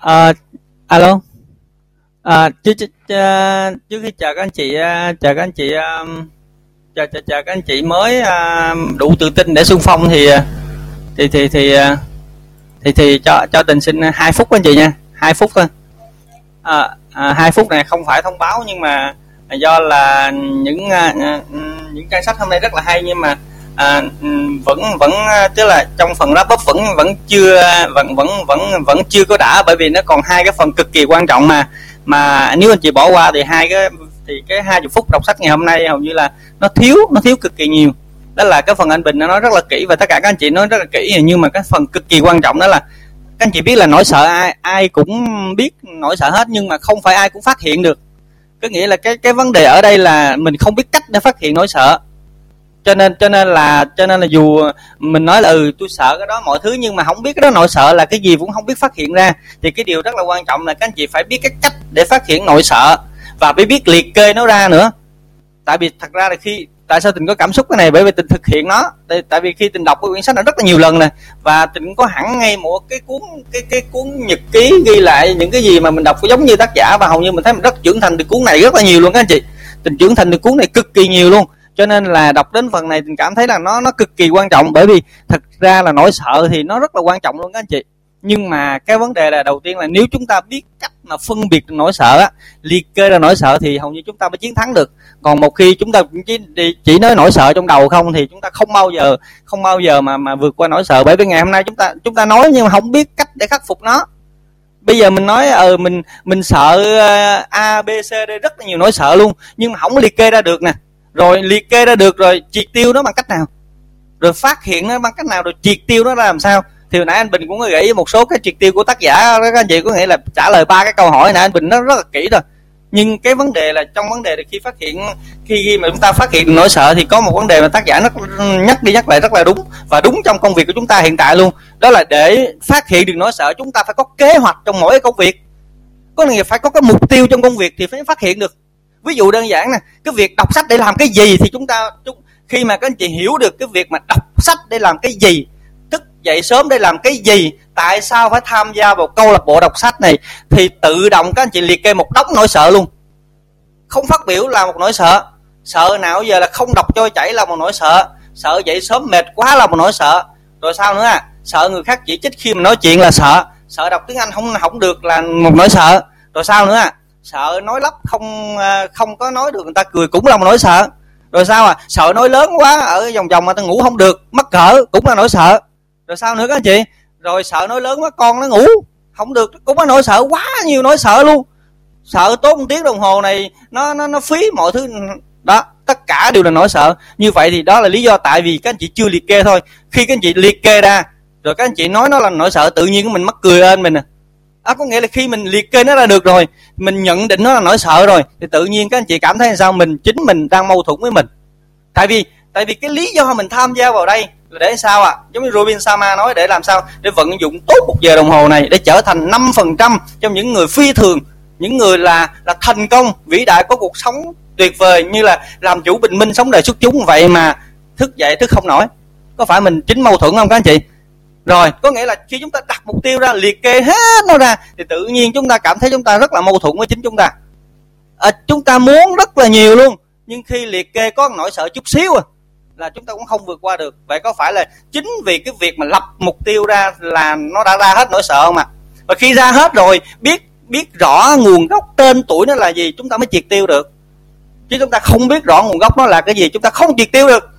À, alo. À, trước, trước, à, trước khi chào các anh chị à, chào các anh chị chào, chào chào các anh chị mới à, đủ tự tin để xung phong thì thì thì thì thì thì cho cho tình xin hai phút anh chị nha. Hai phút thôi. À, à, hai phút này không phải thông báo nhưng mà do là những những trang sách hôm nay rất là hay nhưng mà à, ừ, vẫn vẫn à, tức là trong phần wrap up vẫn vẫn chưa vẫn vẫn vẫn vẫn chưa có đã bởi vì nó còn hai cái phần cực kỳ quan trọng mà mà nếu anh chị bỏ qua thì hai cái thì cái hai chục phút đọc sách ngày hôm nay hầu như là nó thiếu nó thiếu cực kỳ nhiều. Đó là cái phần anh bình nó nói rất là kỹ và tất cả các anh chị nói rất là kỹ nhưng mà cái phần cực kỳ quan trọng đó là các anh chị biết là nỗi sợ ai ai cũng biết nỗi sợ hết nhưng mà không phải ai cũng phát hiện được. Có nghĩa là cái cái vấn đề ở đây là mình không biết cách để phát hiện nỗi sợ cho nên cho nên là cho nên là dù mình nói là ừ tôi sợ cái đó mọi thứ nhưng mà không biết cái đó nỗi sợ là cái gì cũng không biết phát hiện ra. Thì cái điều rất là quan trọng là các anh chị phải biết cái cách để phát hiện nỗi sợ và phải biết liệt kê nó ra nữa. Tại vì thật ra là khi tại sao tình có cảm xúc cái này? Bởi vì tình thực hiện nó. Tại, tại vì khi tình đọc cái quyển sách này rất là nhiều lần nè. Và tình có hẳn ngay một cái cuốn cái cái cuốn nhật ký ghi lại những cái gì mà mình đọc giống như tác giả. Và hầu như mình thấy mình rất trưởng thành từ cuốn này rất là nhiều luôn các anh chị. Tình trưởng thành từ cuốn này cực kỳ nhiều luôn cho nên là đọc đến phần này tình cảm thấy là nó nó cực kỳ quan trọng. Bởi vì thật ra là nỗi sợ thì nó rất là quan trọng luôn các anh chị. Nhưng mà cái vấn đề là đầu tiên là nếu chúng ta biết cách mà phân biệt nỗi sợ á, liệt kê ra nỗi sợ thì hầu như chúng ta mới chiến thắng được. Còn một khi chúng ta chỉ chỉ nói nỗi sợ trong đầu không thì chúng ta không bao giờ, không bao giờ mà mà vượt qua nỗi sợ. Bởi vì ngày hôm nay chúng ta chúng ta nói nhưng mà không biết cách để khắc phục nó. Bây giờ mình nói ờ mình mình sợ ờ, a, b, c, d rất là nhiều nỗi sợ luôn. Nhưng mà không liệt kê ra được nè rồi liệt kê ra được rồi triệt tiêu nó bằng cách nào? Rồi phát hiện nó bằng cách nào rồi triệt tiêu nó ra làm sao? Thì hồi nãy anh bình cũng có gợi ý một số cái triệt tiêu của tác giả các anh chị có nghĩa là trả lời ba cái câu hỏi nãy anh bình nó rất là kỹ rồi nhưng cái vấn đề là trong vấn đề là khi phát hiện khi, khi mà chúng ta phát hiện nỗi sợ thì có một vấn đề mà tác giả nó nhắc đi nhắc lại rất là đúng và đúng trong công việc của chúng ta hiện tại luôn. Đó là để phát hiện được nỗi sợ chúng ta phải có kế hoạch trong mỗi công việc. Có nghĩa phải có cái mục tiêu trong công việc thì phải phát hiện được ví dụ đơn giản nè cái việc đọc sách để làm cái gì thì chúng ta chúng, khi mà các anh chị hiểu được cái việc mà đọc sách để làm cái gì thức dậy sớm để làm cái gì tại sao phải tham gia vào câu lạc bộ đọc sách này thì tự động các anh chị liệt kê một đống nỗi sợ luôn. Không phát biểu là một nỗi sợ. Sợ nào giờ là không đọc trôi chảy là một nỗi sợ. Sợ dậy sớm mệt quá là một nỗi sợ. Rồi sao nữa? À sợ người khác chỉ trích khi mà nói chuyện là sợ. Sợ đọc tiếng anh không không được là một nỗi sợ. Rồi sao nữa? à sợ nói lắp không ờ, không có nói được, người ta cười cũng là một nỗi sợ. Rồi sao à? Sợ nói lớn quá, ở vòng vòng mà ta ngủ không được, mắc cỡ, cũng là nỗi sợ. Rồi sao nữa các anh chị? Rồi sợ nói lớn quá, con nó ngủ không được, cũng có nỗi sợ, quá nhiều nỗi sợ luôn. Sợ tốn một tiếng đồng hồ này, nó nó nó phí mọi thứ. Đó, tất cả đều là nỗi sợ. Như vậy thì đó là lý do tại vì các anh chị chưa liệt kê thôi. Khi các anh chị liệt kê ra, rồi các anh chị nói nó là nỗi sợ, tự nhiên mình mắc cười lên mình à đó, có nghĩa là khi mình liệt kê nó ra được rồi, mình nhận định nó là nỗi sợ rồi, thì tự nhiên các anh chị cảm thấy sao? Mình, chính mình đang mâu thuẫn với mình. Tại vì tại vì cái lý do mình tham gia vào đây là để sao ạ? À? giống như Robin Sama nói, để làm sao? Để vận dụng tốt một giờ đồng hồ này để trở thành 5% trong những người phi thường, những người là là thành công, vĩ đại, có cuộc sống tuyệt vời như là làm chủ bình minh, sống đời xuất chúng. Vậy mà thức dậy, thức không nổi. Có phải mình chính mâu thuẫn không các anh chị? Rồi. Có nghĩa là khi chúng ta đặt mục tiêu ra liệt kê hết nó ra thì tự nhiên chúng ta cảm thấy chúng ta rất là mâu thuẫn với chính chúng ta. À, chúng ta muốn rất là nhiều luôn nhưng khi liệt kê có nỗi sợ chút xíu à là chúng ta cũng không vượt qua được. Vậy có phải là chính vì cái việc mà lập mục tiêu ra là nó đã ra hết nỗi sợ không ạ? À? và khi ra hết rồi biết biết rõ nguồn gốc tên tuổi nó là gì chúng ta mới triệt tiêu được. Chứ chúng ta không biết rõ nguồn gốc nó là cái gì chúng ta không triệt tiêu được.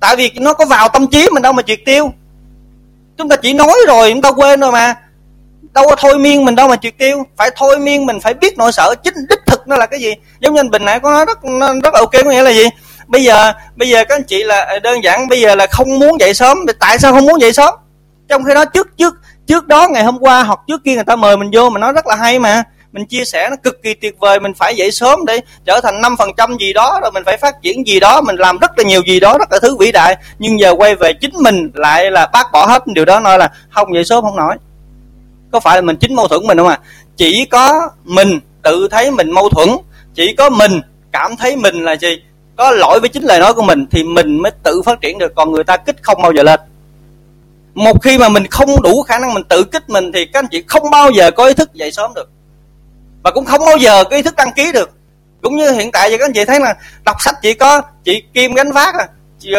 Tại vì nó có vào tâm trí mình đâu mà triệt tiêu chúng ta chỉ nói rồi, chúng ta quên rồi mà. Đâu có thôi miên mình đâu mà triệt tiêu phải thôi miên mình, phải biết nỗi sợ. Chính đích thực nó là cái gì? Giống như anh bình nãy có nói, rất rất ok, có nghĩa là gì? Bây giờ bây giờ các anh chị là ờ, đơn giản, bây giờ là không muốn dậy sớm. Tại sao không muốn dậy sớm? Trong khi đó trước trước trước đó, ngày hôm qua hoặc trước kia người ta mời mình vô mà nói rất là hay mà mình chia sẻ nó cực kỳ tuyệt vời, mình phải dậy sớm để trở thành năm phần trăm gì đó, rồi mình phải phát triển gì đó, mình làm rất là nhiều gì đó, rất là thứ vĩ đại. Nhưng giờ quay về chính mình lại là bác bỏ hết. Điều đó nói là, không, dậy sớm không nổi có phải là mình chính mâu thuẫn mình không à chỉ có mình tự thấy mình mâu thuẫn, chỉ có mình cảm thấy mình là gì? Có lỗi với chính lời nói của mình thì mình mới tự phát triển được, còn người ta kích không bao giờ lên. Một khi mà mình không đủ khả năng mình tự kích mình thì các anh chị không bao giờ có ý thức dậy sớm được và cũng không bao giờ có ý thức đăng ký được. Cũng như hiện tại giờ các anh chị thấy là đọc sách chỉ có chị kim gánh vác à.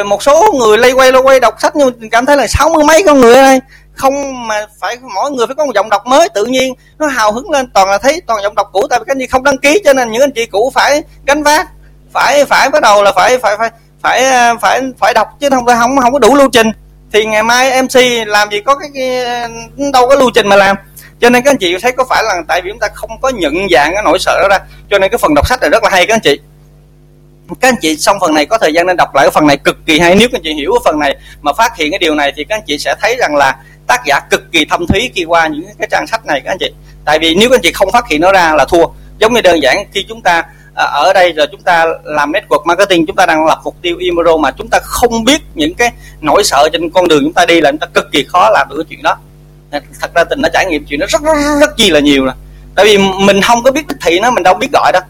Một số người lây quay lây quay đọc sách nhưng cảm thấy là sáu mươi mấy con người đây. Không mà phải mỗi người phải có một giọng đọc mới tự nhiên nó hào hứng lên. Toàn là thấy toàn giọng đọc cũ tại vì các anh chị không đăng ký cho nên những anh chị cũ phải gánh vác. Phải phải bắt đầu là phải phải phải phải ờ, phải phải đọc chứ không không không có đủ lưu trình. Thì ngày mai mc làm gì có cái, cái đâu có lưu trình mà làm cho nên các anh chị thấy có phải là tại vì chúng ta không có nhận dạng cái nỗi sợ đó ra. Cho nên cái phần đọc sách này rất là hay các anh chị. Các anh chị xong phần này có thời gian nên đọc lại cái phần này cực kỳ hay. Nếu các anh chị hiểu cái phần này mà phát hiện cái điều này thì các anh chị sẽ thấy rằng là tác giả cực kỳ thâm thúy khi qua những cái trang sách này các anh chị. Tại vì nếu các anh chị không phát hiện nó ra là thua. Giống như đơn giản khi chúng ta à, ở đây rồi chúng ta làm network marketing, chúng ta đang lập mục tiêu email mà chúng ta không biết những cái nỗi sợ trên con đường chúng ta đi là chúng ta cực kỳ khó làm được cái chuyện đó thật ra tình đã trải nghiệm chuyện nó rất rất, rất chi là nhiều rồi tại vì mình không có biết đích thị nó mình đâu biết gọi đâu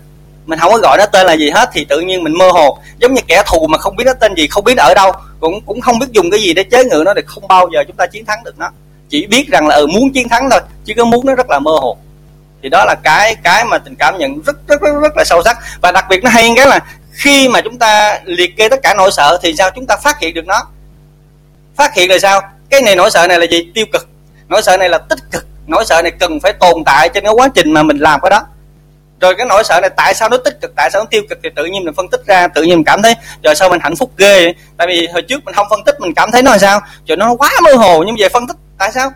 mình không có gọi nó tên là gì hết thì tự nhiên mình mơ hồ. Giống như kẻ thù mà không biết nó tên gì không biết ở đâu cũng cũng không biết dùng cái gì để chế ngự nó thì không bao giờ chúng ta chiến thắng được nó. Chỉ biết rằng là ừ muốn chiến thắng thôi chứ cái muốn nó rất là mơ hồ. Thì đó là cái cái mà tình cảm nhận rất rất rất, rất là sâu sắc. Và đặc biệt nó hay cái là khi mà chúng ta liệt kê tất cả nỗi sợ thì sao chúng ta phát hiện được nó? Phát hiện là sao? Cái này nỗi sợ này là gì? Tiêu cực nỗi sợ này là tích cực. Nỗi sợ này cần phải tồn tại trên cái quá trình mà mình làm cái đó. Rồi cái nỗi sợ này tại sao nó tích cực, tại sao nó tiêu cực thì tự nhiên mình phân tích ra, tự nhiên mình cảm thấy rồi sao mình hạnh phúc ghê tại vì hồi trước mình không phân tích, mình cảm thấy nó là sao? Rồi nó quá mơ hồ. Nhưng về phân tích, tại sao?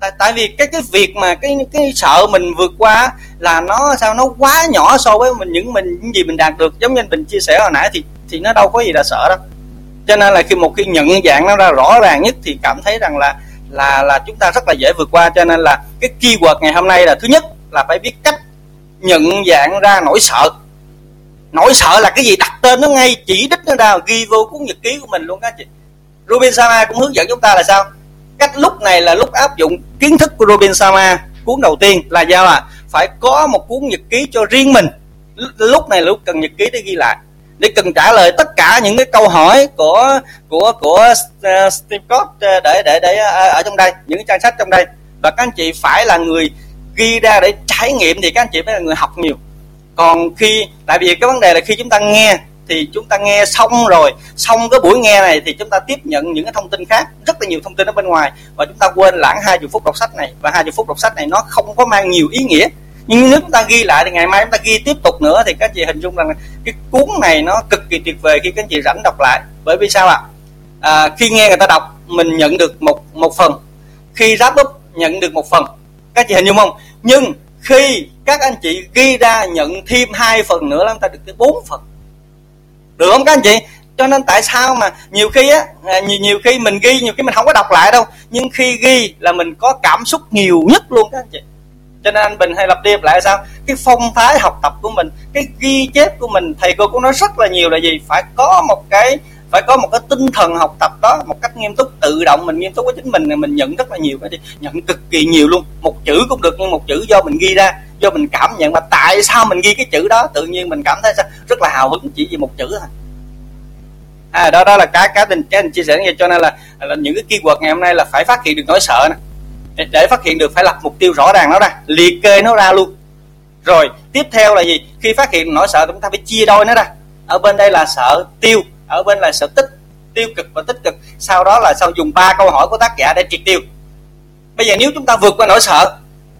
Tại tại vì cái cái việc mà cái cái sợ mình vượt qua là nó sao? Nó quá nhỏ so với mình, những mình, những gì mình đạt được. Giống như mình chia sẻ hồi nãy thì thì nó đâu có gì là sợ đâu. Cho nên là khi một khi nhận dạng nó ra rõ ràng nhất thì cảm thấy rằng là là là chúng ta rất là dễ vượt qua, cho nên là cái keyword ngày hôm nay là thứ nhất là phải biết cách nhận dạng ra nỗi sợ. Nỗi sợ là cái gì? Đặt tên nó ngay, chỉ đích nó ra, ghi vô cuốn nhật ký của mình luôn các chị. Robin Sama cũng hướng dẫn chúng ta là sao? Cách lúc này là lúc áp dụng kiến thức của Robin Sama cuốn đầu tiên là do là phải có một cuốn nhật ký cho riêng mình. Lúc này là lúc cần nhật ký để ghi lại để cần trả lời tất cả những cái câu hỏi của của của uh, Steve Jobs uh, để để để uh, ở trong đây những trang sách trong đây. Và các anh chị phải là người ghi ra để trải nghiệm thì các anh chị phải là người học nhiều. Còn khi tại vì cái vấn đề là khi chúng ta nghe thì chúng ta nghe xong rồi xong cái buổi nghe này thì chúng ta tiếp nhận những cái thông tin khác rất là nhiều thông tin ở bên ngoài. Và chúng ta quên lãng hai phút đọc sách này. Và hai phút đọc sách này nó không có mang nhiều ý nghĩa nhưng nếu chúng ta ghi lại thì ngày mai chúng ta ghi tiếp tục nữa thì các chị hình dung rằng cái cuốn này nó cực kỳ tuyệt vời khi các chị rảnh đọc lại. Bởi vì sao ạ? À, khi nghe người ta đọc mình nhận được một một phần. Khi ráp up nhận được một phần. Các chị hình dung không? Nhưng khi các anh chị ghi ra nhận thêm hai phần nữa là chúng ta được tới bốn phần. Được không các anh chị? Cho nên tại sao mà nhiều khi á à, nhiều, nhiều khi mình ghi nhiều khi mình không có đọc lại đâu. Nhưng khi ghi là mình có cảm xúc nhiều nhất luôn các anh chị cho nên anh bình hay lặp đi lặp lại sao? Cái phong thái học tập của mình cái ghi chép của mình thầy cô cũng nói rất là nhiều là gì? Phải có một cái phải có một cái tinh thần học tập đó một cách nghiêm túc tự động mình nghiêm túc với chính mình mình nhận rất là nhiều cái nhận cực kỳ nhiều luôn. Một chữ cũng được nhưng một chữ do mình ghi ra do mình cảm nhận mà tại sao mình ghi cái chữ đó? Tự nhiên mình cảm thấy sao? Rất là hào hứng chỉ vì một chữ thôi. À đó đó là cái cái tình cái tình chia sẻ như cho nên là, là những cái keyword ngày hôm nay là phải phát hiện được nỗi sợ này để, để phát hiện được phải lập mục tiêu rõ ràng nó ra liệt kê nó ra luôn. Rồi tiếp theo là gì? Khi phát hiện nỗi sợ chúng ta phải chia đôi nó ra. Ở bên đây là sợ tiêu ở bên là sợ tích tiêu cực và tích cực. Sau đó là sau dùng ba câu hỏi của tác giả để triệt tiêu. Bây giờ nếu chúng ta vượt qua nỗi sợ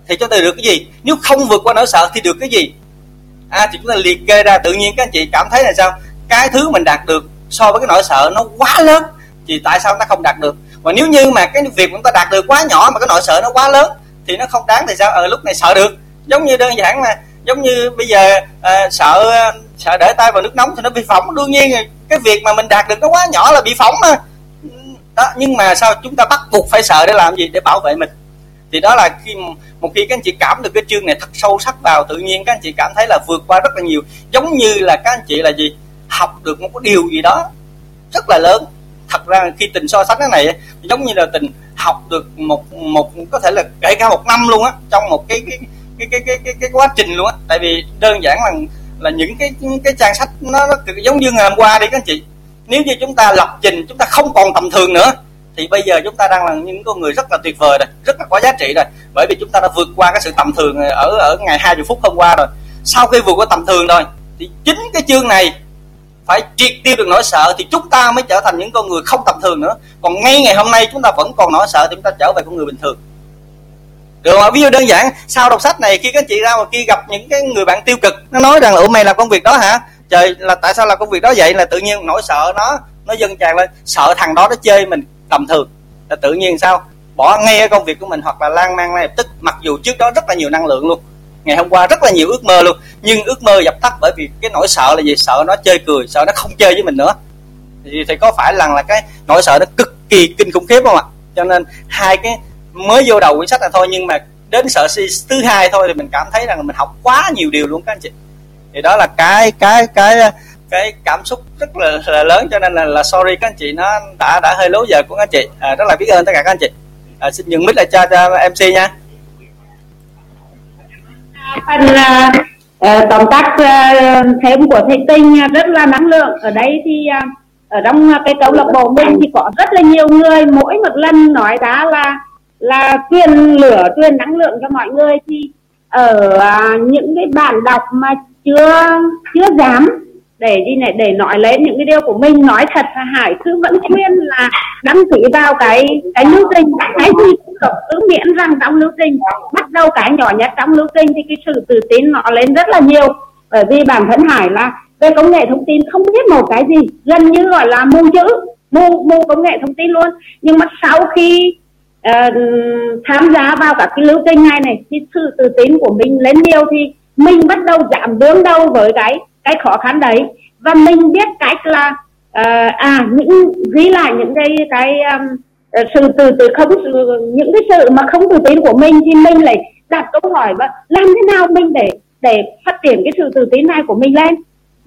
thì chúng ta được cái gì? Nếu không vượt qua nỗi sợ thì được cái gì? À thì chúng ta liệt kê ra tự nhiên các anh chị cảm thấy là sao? Cái thứ mình đạt được so với cái nỗi sợ nó quá lớn thì tại sao ta không đạt được? Và nếu như mà cái việc chúng ta đạt được quá nhỏ mà cái nỗi sợ nó quá lớn thì nó không đáng thì sao? Ở lúc này sợ được. Giống như đơn giản là giống như bây giờ à, sợ sợ để tay vào nước nóng thì nó bị phỏng. Đương nhiên cái việc mà mình đạt được nó quá nhỏ là bị phỏng mà. Đó nhưng mà sao chúng ta bắt buộc phải sợ để làm gì? Để bảo vệ mình. Thì đó là khi một khi các anh chị cảm được cái chương này thật sâu sắc vào tự nhiên các anh chị cảm thấy là vượt qua rất là nhiều. Giống như là các anh chị là gì? Học được một cái điều gì đó rất là lớn thật ra khi tình so sánh cái này giống như là tình học được một một có thể là kể cả một năm luôn á trong một cái cái cái cái cái cái, cái quá trình luôn á. Tại vì đơn giản là là những cái cái trang sách nó, nó giống như ngày hôm qua đi các anh chị. Nếu như chúng ta lập trình chúng ta không còn tầm thường nữa thì bây giờ chúng ta đang là những con người rất là tuyệt vời rồi rất là có giá trị rồi. Bởi vì chúng ta đã vượt qua cái sự tầm thường ở ở ngày 20 phút hôm qua rồi. Sau khi vượt qua tầm thường rồi thì chính cái chương này phải triệt tiêu được nỗi sợ thì chúng ta mới trở thành những con người không tầm thường nữa. Còn ngay ngày hôm nay chúng ta vẫn còn nỗi sợ thì chúng ta trở về con người bình thường. Được không ví dụ đơn giản, sau đọc sách này, khi các chị ra mà khi gặp những cái người bạn tiêu cực, nó nói rằng là, ủa, mày làm công việc đó hả? Trời, là tại sao làm công việc đó vậy? Là tự nhiên nỗi sợ nó nó dâng tràn lên. Sợ thằng đó nó chơi mình tầm thường. Là tự nhiên sao? Bỏ ngay công việc của mình hoặc là lan man ngay lập tức, mặc dù trước đó rất là nhiều năng lượng luôn ngày hôm qua rất là nhiều ước mơ luôn. Nhưng ước mơ dập tắt bởi vì cái nỗi sợ là gì? Sợ nó chơi cười sợ nó không chơi với mình nữa. Thì, thì có phải rằng là cái nỗi sợ nó cực kỳ kinh khủng khiếp không ạ? Cho nên hai cái mới vô đầu quyển sách này thôi nhưng mà đến sợ thứ hai thôi thì mình cảm thấy rằng mình học quá nhiều điều luôn các anh chị. Thì đó là cái cái cái cái cảm xúc rất là, là lớn cho nên là, là sorry các anh chị nó đã đã hơi lố giờ của các anh chị. À, rất là biết ơn tất cả các anh chị. À, xin nhường mic lại cho, cho mc nha phần uh, tóm tắt uh, thêm của thầy tinh rất là năng lượng. Ở đây thì uh, ở trong cái câu lạc bộ mình thì có rất là nhiều người. Mỗi một lần nói đã là là truyền lửa truyền năng lượng cho mọi người thì ở uh, những cái bản đọc mà chưa chưa dám để đi này để nói lên những cái điều của mình nói thật là hải cứ vẫn khuyên là đăng ký vào cái cái lưu trình cái gì cũng được cứ miễn rằng trong lưu trình bắt đầu cái nhỏ nhất trong lưu trình thì cái sự tự tin nó lên rất là nhiều. Bởi vì bản thân hải là về công nghệ thông tin không biết một cái gì gần như gọi là mù chữ mù mù công nghệ thông tin luôn. Nhưng mà sau khi uh, tham gia vào các cái lưu trình này này thì sự tự tin của mình lên nhiều thì mình bắt đầu giảm đương đầu với cái cái khó khăn đấy. Và mình biết cách là uh, à những ghi lại những cái cái um, sự từ từ không những cái sự mà không tự tin của mình thì mình lại đặt câu hỏi và làm thế nào mình để để phát triển cái sự tự tin này của mình lên.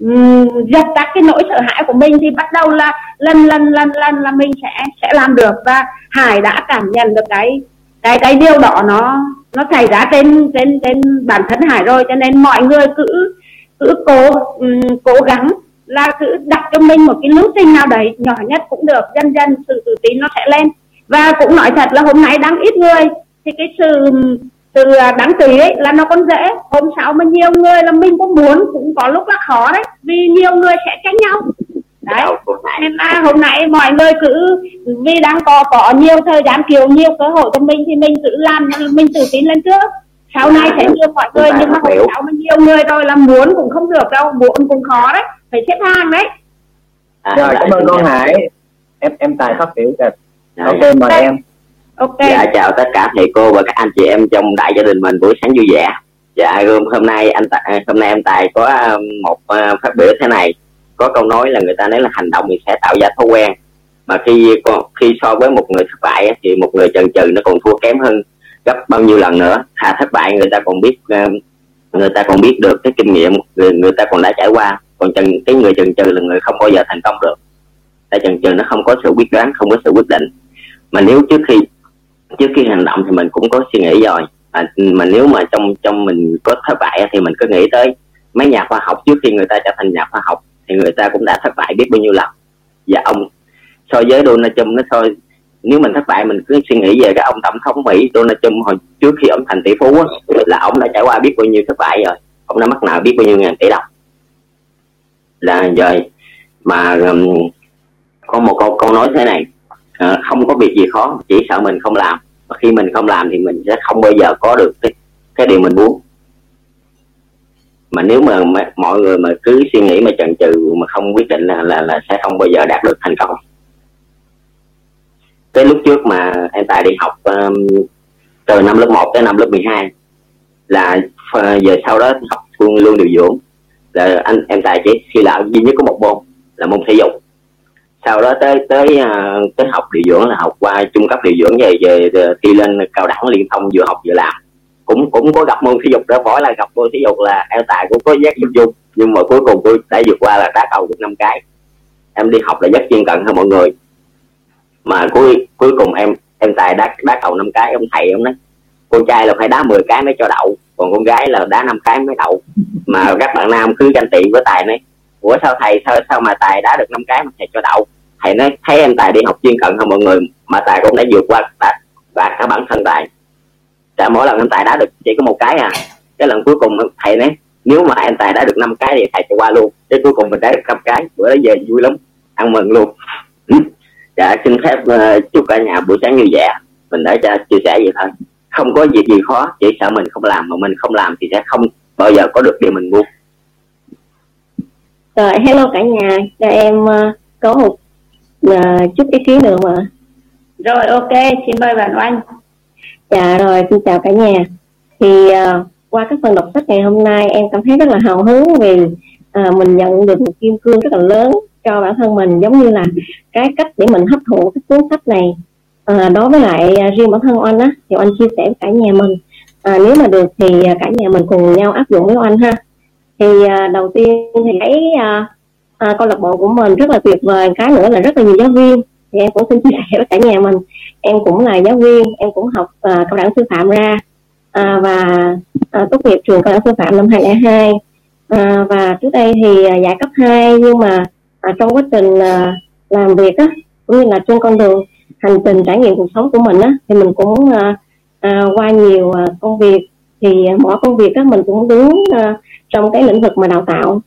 Um, dập tắt cái nỗi sợ hãi của mình thì bắt đầu là lần lần lần lần là mình sẽ sẽ làm được. Và hải đã cảm nhận được cái cái cái điều đó nó nó xảy ra trên trên trên bản thân hải rồi. Cho nên mọi người cứ cứ cố um, cố gắng là cứ đặt cho mình một cái lưu trình nào đấy nhỏ nhất cũng được dần dần sự tự tin nó sẽ lên. Và cũng nói thật là hôm nay đang ít người thì cái sự từ đáng ký ấy là nó còn dễ. Hôm sau mà nhiều người là mình cũng muốn cũng có lúc là khó đấy vì nhiều người sẽ tránh nhau. Đấy nên là hôm nay mọi người cứ vì đang có có nhiều thời gian kiểu nhiều cơ hội cho mình thì mình cứ làm mình tự tin lên trước sau này sẽ nhiều mọi người nhưng mà hôm sau mà nhiều người rồi là muốn cũng không được đâu muốn cũng khó đấy phải xếp hàng đấy. À, rồi cảm ơn con hải. Em em tài phát biểu kìa ok mời em. Ok. Dạ chào tất cả thầy cô và các anh chị em trong đại gia đình mình buổi sáng vui vẻ. Dạ hôm nay anh tài, hôm nay em tài có um, một uh, phát biểu thế này. Có câu nói là người ta nói là hành động thì sẽ tạo ra thói quen. Mà khi khi so với một người thất bại thì một người chần chừ nó còn thua kém hơn gấp bao nhiêu lần nữa. Thà thất bại người ta còn biết ờ, người ta còn biết được cái kinh nghiệm người, người ta còn đã trải qua. Còn chừng cái người chừng chừ là người không bao giờ thành công được. Tại chừng chừ nó không có sự quyết đoán không có sự quyết định. Mà nếu trước khi trước khi hành động thì mình cũng có suy nghĩ rồi. Mà, mà nếu mà trong trong mình có thất bại thì mình cứ nghĩ tới mấy nhà khoa học trước khi người ta trở thành nhà khoa học thì người ta cũng đã thất bại biết bao nhiêu lần. Và ông so với Donald Trump nó so nếu mình thất bại mình cứ suy nghĩ về cái ông tổng thống Mỹ Donald Trump hồi trước khi ông thành tỷ phú á, là ông đã trải qua biết bao nhiêu thất bại rồi. Ông đã mắc nợ biết bao nhiêu ngàn tỷ đồng. Là rồi mà um, có một câu câu nói thế này à, không có việc gì khó chỉ sợ mình không làm. Và khi mình không làm thì mình sẽ không bao giờ có được cái cái điều mình muốn. Mà nếu mà, mà mọi người mà cứ suy nghĩ mà chần chừ mà không quyết định là là, là sẽ không bao giờ đạt được thành công cái lúc trước mà em tài đi học um, từ năm lớp 1 tới năm lớp 12 là uh, giờ sau đó học luôn luôn điều dưỡng. Là anh em tài chỉ khi là duy nhất có một môn là môn thể dục. Sau đó tới tới uh, tới học điều dưỡng là học qua trung cấp điều dưỡng về về, thi lên cao đẳng liên thông vừa học vừa làm. Cũng cũng có gặp môn thể dục đó võ là gặp môn thể dục là em tài cũng có giác dụng dung nhưng mà cuối cùng tôi đã vượt qua là đá cầu được năm cái. Em đi học là rất chuyên cận hơn mọi người mà cuối cuối cùng em em tài đá đá cầu năm cái ông thầy ông nói cô trai là phải đá 10 cái mới cho đậu còn con gái là đá năm cái mới đậu. Mà các bạn nam cứ tranh tiện với tài này ủa sao thầy sao sao mà tài đá được năm cái mà thầy cho đậu? Thầy nói thấy em tài đi học chuyên cận hơn mọi người? Mà tài cũng đã vượt qua và, và cả bản thân tài. Tại mỗi lần em tài đá được chỉ có một cái à. Cái lần cuối cùng thầy nói nếu mà em tài đã được năm cái thì thầy sẽ qua luôn. Cái cuối cùng mình đá được năm cái bữa đó về vui lắm ăn mừng luôn dạ xin phép uh, chúc cả nhà buổi sáng vui vẻ. Mình đã cho chia sẻ vậy thôi. Không có việc gì khó chỉ sợ mình không làm mà mình không làm thì sẽ không bao giờ có được điều mình muốn. Rồi hello cả nhà. Cho em uh, có một uh, chút ý kiến nữa mà rồi ok. Xin mời bạn oanh. Dạ rồi xin chào cả nhà. Thì uh, qua các phần đọc sách ngày hôm nay em cảm thấy rất là hào hứng vì uh, mình nhận được một kim cương rất là lớn cho bản thân mình giống như là cái cách để mình hấp thụ cái cuốn sách này. À, đối với lại à, riêng bản thân anh á thì anh chia sẻ với cả nhà mình. À, nếu mà được thì à, cả nhà mình cùng nhau áp dụng với anh ha. Thì à, đầu tiên thì thấy à, à, câu lạc bộ của mình rất là tuyệt vời cái nữa là rất là nhiều giáo viên. Thì em cũng xin chia sẻ với cả nhà mình. Em cũng là giáo viên em cũng học à, cao đẳng sư phạm ra. À, và à, tốt nghiệp trường cao đẳng sư phạm năm 2002 à, và trước đây thì à, dạy cấp 2 nhưng mà à, trong quá trình à, làm việc á cũng như là trên con đường hành trình trải nghiệm cuộc sống của mình á thì mình cũng à, à, qua nhiều à, công việc. Thì à, mỗi công việc á mình cũng đứng à, trong cái lĩnh vực mà đào tạo.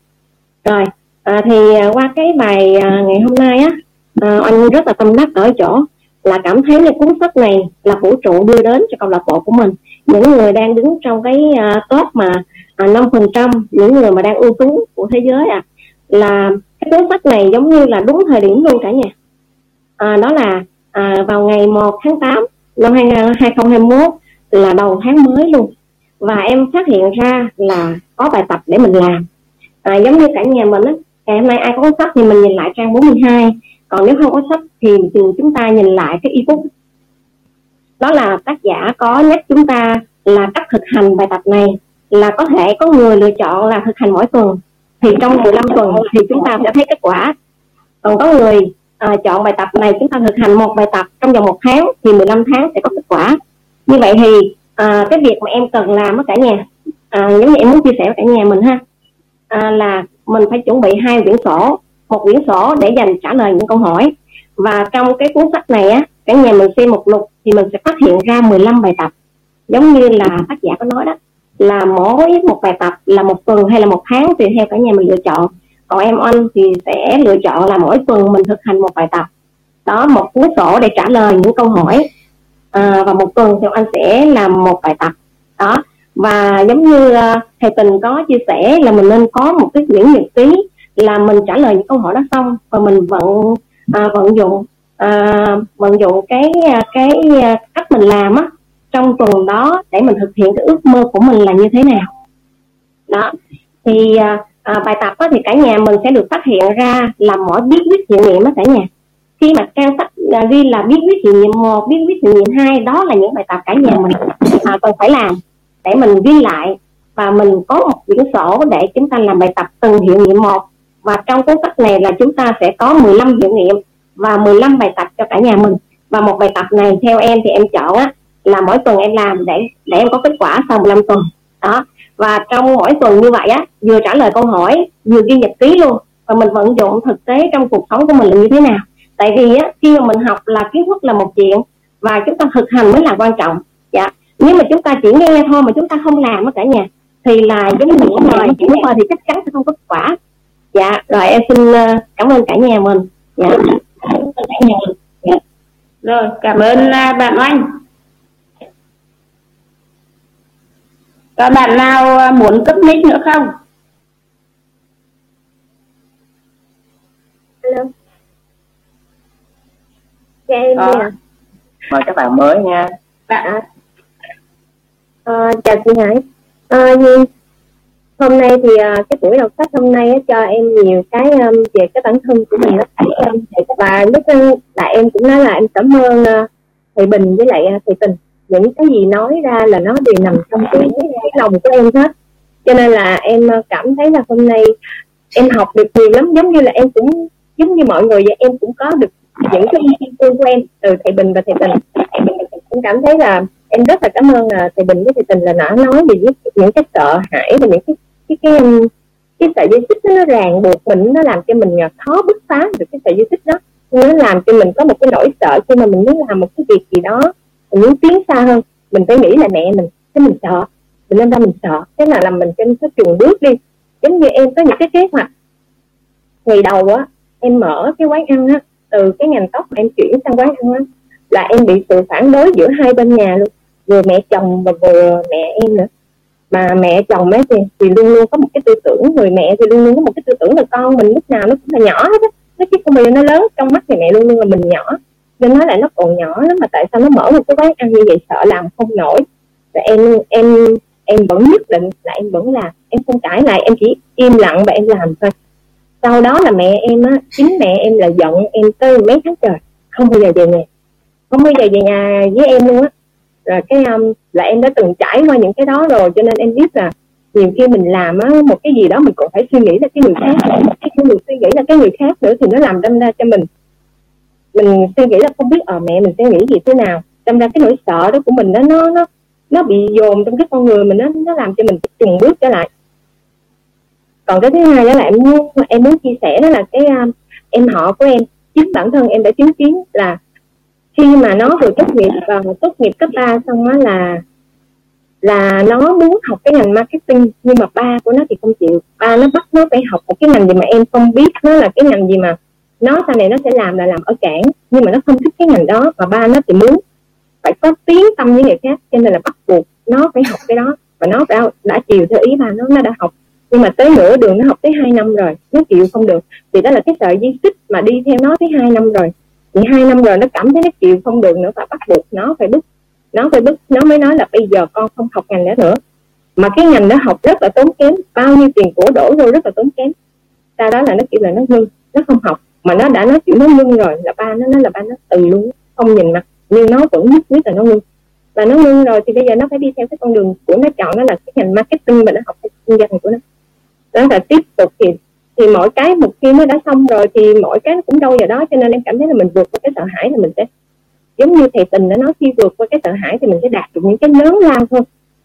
Rồi à, thì à, qua cái bài à, ngày hôm nay á à, anh rất là tâm đắc ở chỗ là cảm thấy là cuốn sách này là vũ trụ đưa đến cho câu lạc bộ của mình. Những người đang đứng trong cái uh, top mà à, năm phần trăm những người mà đang ưu tú của thế giới à là cái cuốn sách này giống như là đúng thời điểm luôn cả nhà. À, đó là à, vào ngày 1 tháng 8 năm 2021 là đầu tháng mới luôn. Và em phát hiện ra là có bài tập để mình làm. À, giống như cả nhà mình á ngày hôm nay ai có sách thì mình nhìn lại trang 42 còn nếu không có sách thì, từ chúng ta nhìn lại cái ebook. Đó là tác giả có nhắc chúng ta là cách thực hành bài tập này là có thể có người lựa chọn là thực hành mỗi tuần thì trong 15 tuần thì chúng ta sẽ thấy kết quả. Còn có người à, chọn bài tập này chúng ta thực hành một bài tập trong vòng một tháng thì 15 tháng sẽ có kết quả. Như vậy thì à, cái việc mà em cần làm với cả nhà à, giống như em muốn chia sẻ với cả nhà mình ha à, là mình phải chuẩn bị hai quyển sổ một quyển sổ để dành trả lời những câu hỏi. Và trong cái cuốn sách này á cả nhà mình xem một lục thì mình sẽ phát hiện ra 15 bài tập giống như là tác giả có nói đó là mỗi một bài tập là một tuần hay là một tháng tùy theo cả nhà mình lựa chọn. Còn em anh thì sẽ lựa chọn là mỗi tuần mình thực hành một bài tập. Đó một cuốn sổ để trả lời những câu hỏi. À, và một tuần thì anh sẽ làm một bài tập. Đó và giống như uh, thầy tình có chia sẻ là mình nên có một cái quyển nhật ký là mình trả lời những câu hỏi đó xong và mình vận à, vận dụng à, vận dụng cái à, cái à, cách mình làm á trong tuần đó để mình thực hiện cái ước mơ của mình là như thế nào. Đó. Thì à, à bài tập đó thì cả nhà mình sẽ được phát hiện ra là mỗi bí quyết hiệu nghiệm đó cả nhà. Khi mà trang sách à, ghi là bí quyết hiệu nghiệm một bí quyết hiệu nghiệm hai đó là những bài tập cả nhà mình à, cần phải làm để mình ghi lại và mình có một quyển sổ để chúng ta làm bài tập từng hiệu nghiệm một. Và trong cuốn sách này là chúng ta sẽ có 15 hiệu nghiệm và 15 bài tập cho cả nhà mình. Và một bài tập này theo em thì em chọn á là mỗi tuần em làm để để em có kết quả sau 15 tuần. Đó. Và trong mỗi tuần như vậy á, vừa trả lời câu hỏi, vừa ghi nhật ký luôn, và mình vận dụng thực tế trong cuộc sống của mình là như thế nào. Tại vì á, khi mà mình học là kiến thức là một chuyện, và chúng ta thực hành mới là quan trọng. Dạ. Nếu mà chúng ta chỉ nghe thôi mà chúng ta không làm á cả nhà, thì là giống như những lời chỉ thôi thì chắc chắn sẽ không có kết quả. Dạ. Rồi em xin ờ, cảm ơn cả nhà mình. Dạ. Cả nhà mình dạ. rồi, cảm ơn à, bạn oanh. Có bạn nào à, muốn cấp nick nữa không Hello. Dạ em Ờ. à. mời các bạn mới nha bạn Ờ, chào chị Hải. Ờ, như hôm nay thì à, cái buổi đọc sách hôm nay á, cho em nhiều cái um, về cái bản thân của mình. Um, và lúc là em cũng nói là em cảm ơn uh, thầy Bình với lại uh, thầy Tình những cái gì nói ra là nó đều nằm trong cái, cái lòng của em hết. Cho nên là em ờ, cảm thấy là hôm nay em học được nhiều lắm giống như là em cũng giống như mọi người vậy em cũng có được những cái ý kiến của em từ thầy Bình và thầy Tình. Cũng cảm thấy là em rất là cảm ơn là thầy Bình với thầy Tình là đã nói về những, cái sợ hãi và những cái cái cái cái cái sợi dây xích nó ràng buộc mình nó làm cho mình ờ, khó bứt phá được cái sợi dây xích đó. Nó làm cho mình có một cái nỗi sợ khi mà mình muốn làm một cái việc gì đó mình muốn tiến xa hơn mình phải nghĩ là mẹ mình cái mình sợ mình lên ra mình sợ. Thế là làm mình trên cái chuồng bước đi giống như em có những cái kế hoạch. Ngày đầu á em mở cái quán ăn á từ cái ngành tóc mà em chuyển sang quán ăn á là em bị sự phản đối giữa hai bên nhà luôn. Vừa mẹ chồng và vừa mẹ em nữa. Mà mẹ chồng ấy thì, thì luôn luôn có một cái tư tưởng người mẹ thì luôn luôn có một cái tư tưởng là con mình lúc nào nó cũng là nhỏ hết á. Nó chứ không bao giờ nó lớn trong mắt thì mẹ luôn luôn là mình nhỏ nên nói là nó còn nhỏ lắm mà tại sao nó mở một cái quán ăn như vậy sợ làm không nổi. Và em em em vẫn nhất định là em vẫn làm em không cãi lại em chỉ im lặng và em làm thôi. Sau đó là mẹ em á chính mẹ em là giận em tới mấy tháng trời không bao giờ về nhà. Không bao giờ về nhà với em luôn á. Rồi cái um, là em đã từng trải qua những cái đó rồi cho nên em biết là nhiều khi mình làm á một cái gì đó mình còn phải suy nghĩ là cái người khác. Cái người suy nghĩ là cái người khác nữa thì nó làm đâm ra cho mình mình suy nghĩ là không biết ở mẹ mình sẽ nghĩ gì thế nào. Đâm ra cái nỗi sợ đó của mình đó nó nó nó bị dồn trong cái con người mình nó nó làm cho mình trùng bước trở lại. Còn cái thứ hai đó là em muốn em muốn chia sẻ đó là cái um, em họ của em chính bản thân em đã chứng kiến là khi mà nó vừa tốt nghiệp và tốt nghiệp cấp 3 xong á là là nó muốn học cái ngành marketing nhưng mà ba của nó thì không chịu. Ba nó bắt nó phải học một cái ngành gì mà em không biết nó là cái ngành gì mà nó sau này nó sẽ làm là làm ở cảng nhưng mà nó không thích cái ngành đó và ba nó thì muốn phải có tiếng tâm với người khác cho nên là bắt buộc nó phải học cái đó. Và nó đã, đã chiều theo ý ba nó nó đã học. Nhưng mà tới nửa đường nó học tới hai năm rồi nó chịu không được. Thì đó là cái sợi dây xích mà đi theo nó tới hai năm rồi. Thì hai năm rồi nó cảm thấy nó chịu không được nữa và bắt buộc nó phải bứt nó phải bứt nó mới nói là bây giờ con không học ngành đó nữa. Mà cái ngành đó học rất là tốn kém bao nhiêu tiền của đổ vô rất là tốn kém. Sau đó là nó kiểu là nó ngưng nó không học mà nó đã nói chuyện nó ngưng rồi, là ba nó nói là ba nó từ luôn, không nhìn mặt. Nhưng nó vẫn nhất quyết là nó ngưng và nó ngưng rồi thì bây giờ nó phải đi theo cái con đường của nó chọn, nó là cái ngành marketing mà nó học cái kinh doanh của nó. Đó là tiếp tục thì thì mỗi cái một khi nó đã xong rồi thì mỗi cái nó cũng đâu vào đó, cho nên em cảm thấy là mình vượt qua cái sợ hãi là mình sẽ, giống như thầy tình đã nói, khi vượt qua cái sợ hãi thì mình sẽ đạt được những cái lớn lao hơn.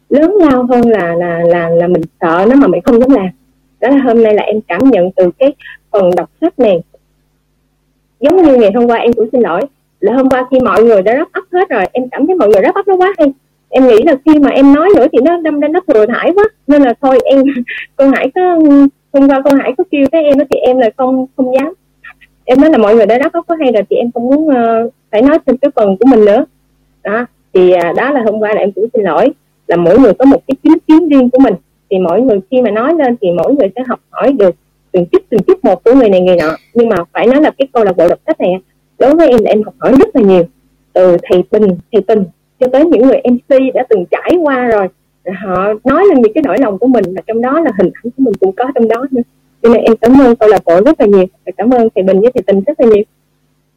Lớn lao hơn là là là là mình sợ nó mà mình không dám làm. Đó là hôm nay là em cảm nhận từ cái phần đọc sách này giống như ngày hôm qua em cũng xin lỗi. Là hôm qua khi mọi người đã rất ấp hết rồi em cảm thấy mọi người rất ấp nó quá hay. Em nghĩ là khi mà em nói nữa thì nó đâm ra nó thừa thải quá. Nên là thôi em con hải có hôm qua con hải có kêu cái em đó thì em là không không dám. Em nói là mọi người đã đáp có hay rồi thì em không muốn uh, phải nói thêm cái phần của mình nữa. Đó thì uh, đó là hôm qua là em cũng xin lỗi. Là mỗi người có một cái chính kiến riêng của mình. Thì mỗi người khi mà nói lên thì mỗi người sẽ học hỏi được từng chút từng chút một của người này người nọ. Nhưng mà phải nói là cái câu lạc bộ đọc sách này đối với em là em học hỏi rất là nhiều. Từ thầy tình thầy tình cho tới những người mc đã từng trải qua rồi. Họ nói lên những cái nỗi lòng của mình và trong đó là hình ảnh của mình cũng có trong đó nữa. Cho nên em cảm ơn câu lạc bộ rất là nhiều. Và cảm ơn thầy bình với thầy tình rất là nhiều.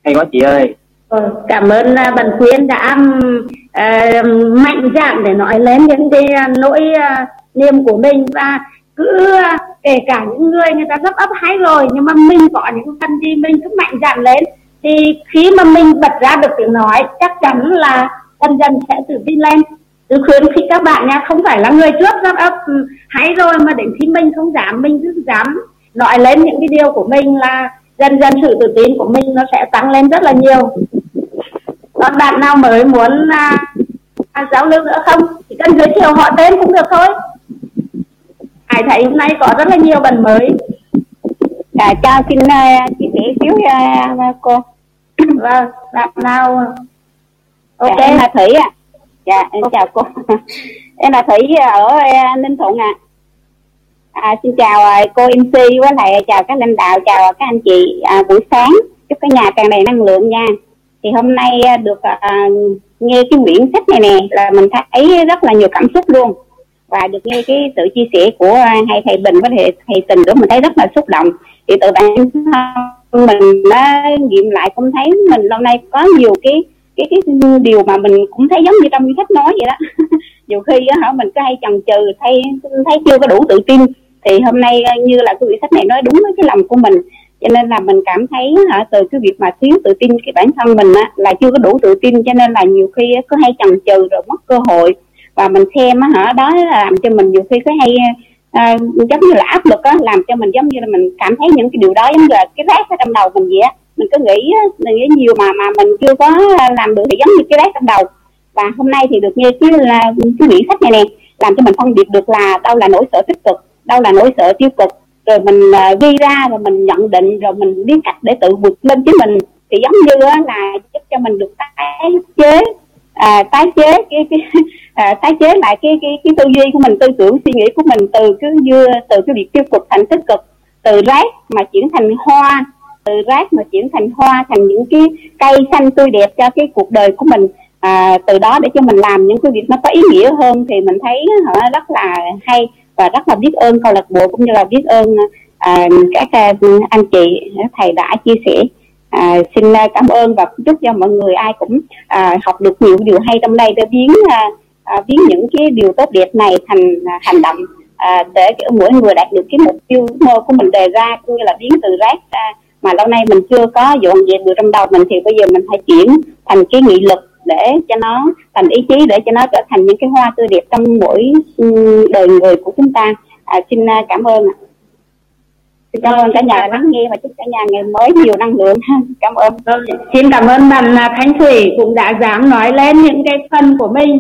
Hay quá chị ơi. Ờ, cảm ơn bạn khuyên đã uh, mạnh dạn để nói lên những cái uh, nỗi uh, niềm của mình. Và cứ kể cả những người người ta gấp ấp hái rồi nhưng mà mình có những phần gì mình cứ mạnh dạn lên thì khi mà mình bật ra được tiếng nói chắc chắn là dần dần sẽ tự tin lên. Tôi khuyến khích các bạn nha không phải là người trước rất ấp ừ, hái rồi mà đến khi mình không dám mình cứ dám nói lên những cái điều của mình là dần dần sự tự tin của mình nó sẽ tăng lên rất là nhiều. Còn bạn nào mới muốn à, à, giáo lưu nữa không? Chỉ cần giới thiệu họ tên cũng được thôi. Hải thấy hôm nay có rất là nhiều bạn mới. Dạ cho xin uh, chị kể xíu uh, cô. Vâng bạn nào? Ok. dạ, em là thủy ạ. À. dạ em chào cô. Em là thủy ở uh, ninh thuận ạ. À. à, xin chào uh, cô mc với lại chào các lãnh đạo chào các anh chị. Uh, buổi sáng chúc cả nhà tràn đầy năng lượng nha. Thì hôm nay uh, được uh, nghe cái quyển sách này nè là mình thấy rất là nhiều cảm xúc luôn và được nghe cái sự chia sẻ của hai thầy bình với thầy, thầy tình nữa mình thấy rất là xúc động. Thì từ bản thân mình đã nghiệm lại cũng thấy mình lâu nay có nhiều cái cái cái điều mà mình cũng thấy giống như trong cái sách nói vậy đó. Nhiều khi á hả mình cứ hay chần chừ thấy thấy chưa có đủ tự tin. Thì hôm nay như là cái quyển sách này nói đúng với cái lòng của mình. Cho nên là mình cảm thấy hả từ cái việc mà thiếu tự tin cái bản thân mình á là chưa có đủ tự tin. Cho nên là nhiều khi cứ hay chần chừ rồi mất cơ hội và mình xem á hả đó là làm cho mình nhiều khi có hay à, giống như là áp lực á làm cho mình giống như là mình cảm thấy những cái điều đó giống như là cái rác ở trong đầu mình vậy á. Mình cứ nghĩ mình nghĩ nhiều mà mà mình chưa có làm được thì giống như cái rác trong đầu. Và hôm nay thì được nghe cái là cái quyển sách này nè làm cho mình phân biệt được là đâu là nỗi sợ tích cực đâu là nỗi sợ tiêu cực. Rồi mình uh, ghi ra rồi mình nhận định rồi mình biết cách để tự vượt lên chính mình. Thì giống như là giúp cho mình được tái chế à, tái chế cái, cái à, tái chế lại cái cái cái tư duy của mình tư tưởng suy nghĩ của mình từ cứ như từ cái việc tiêu cực thành tích cực từ rác mà chuyển thành hoa từ rác mà chuyển thành hoa thành những cái cây xanh tươi đẹp cho cái cuộc đời của mình. À, từ đó để cho mình làm những cái việc nó có ý nghĩa hơn thì mình thấy họ rất là hay và rất là biết ơn câu lạc bộ cũng như là biết ơn à, các à, anh chị thầy đã chia sẻ à, xin à, cảm ơn và chúc cho mọi người ai cũng à, học được nhiều điều hay trong đây để biến à, à, biến những cái điều tốt đẹp này thành à, hành động à, để mỗi người đạt được cái mục tiêu mơ của mình đề ra cũng như là biến từ rác ra. Mà lâu nay mình chưa có dọn dẹp được trong đầu mình thì bây giờ mình phải chuyển thành cái nghị lực để cho nó thành ý chí để cho nó trở thành những cái hoa tươi đẹp trong mỗi đời người của chúng ta. À, xin à, cảm ơn ạ xin cảm ơn cả nhà lắng nghe và chúc cả nhà ngày mới nhiều năng lượng cảm ơn. Xin cảm ơn bạn à, Thanh Thủy cũng đã dám nói lên những cái phần của mình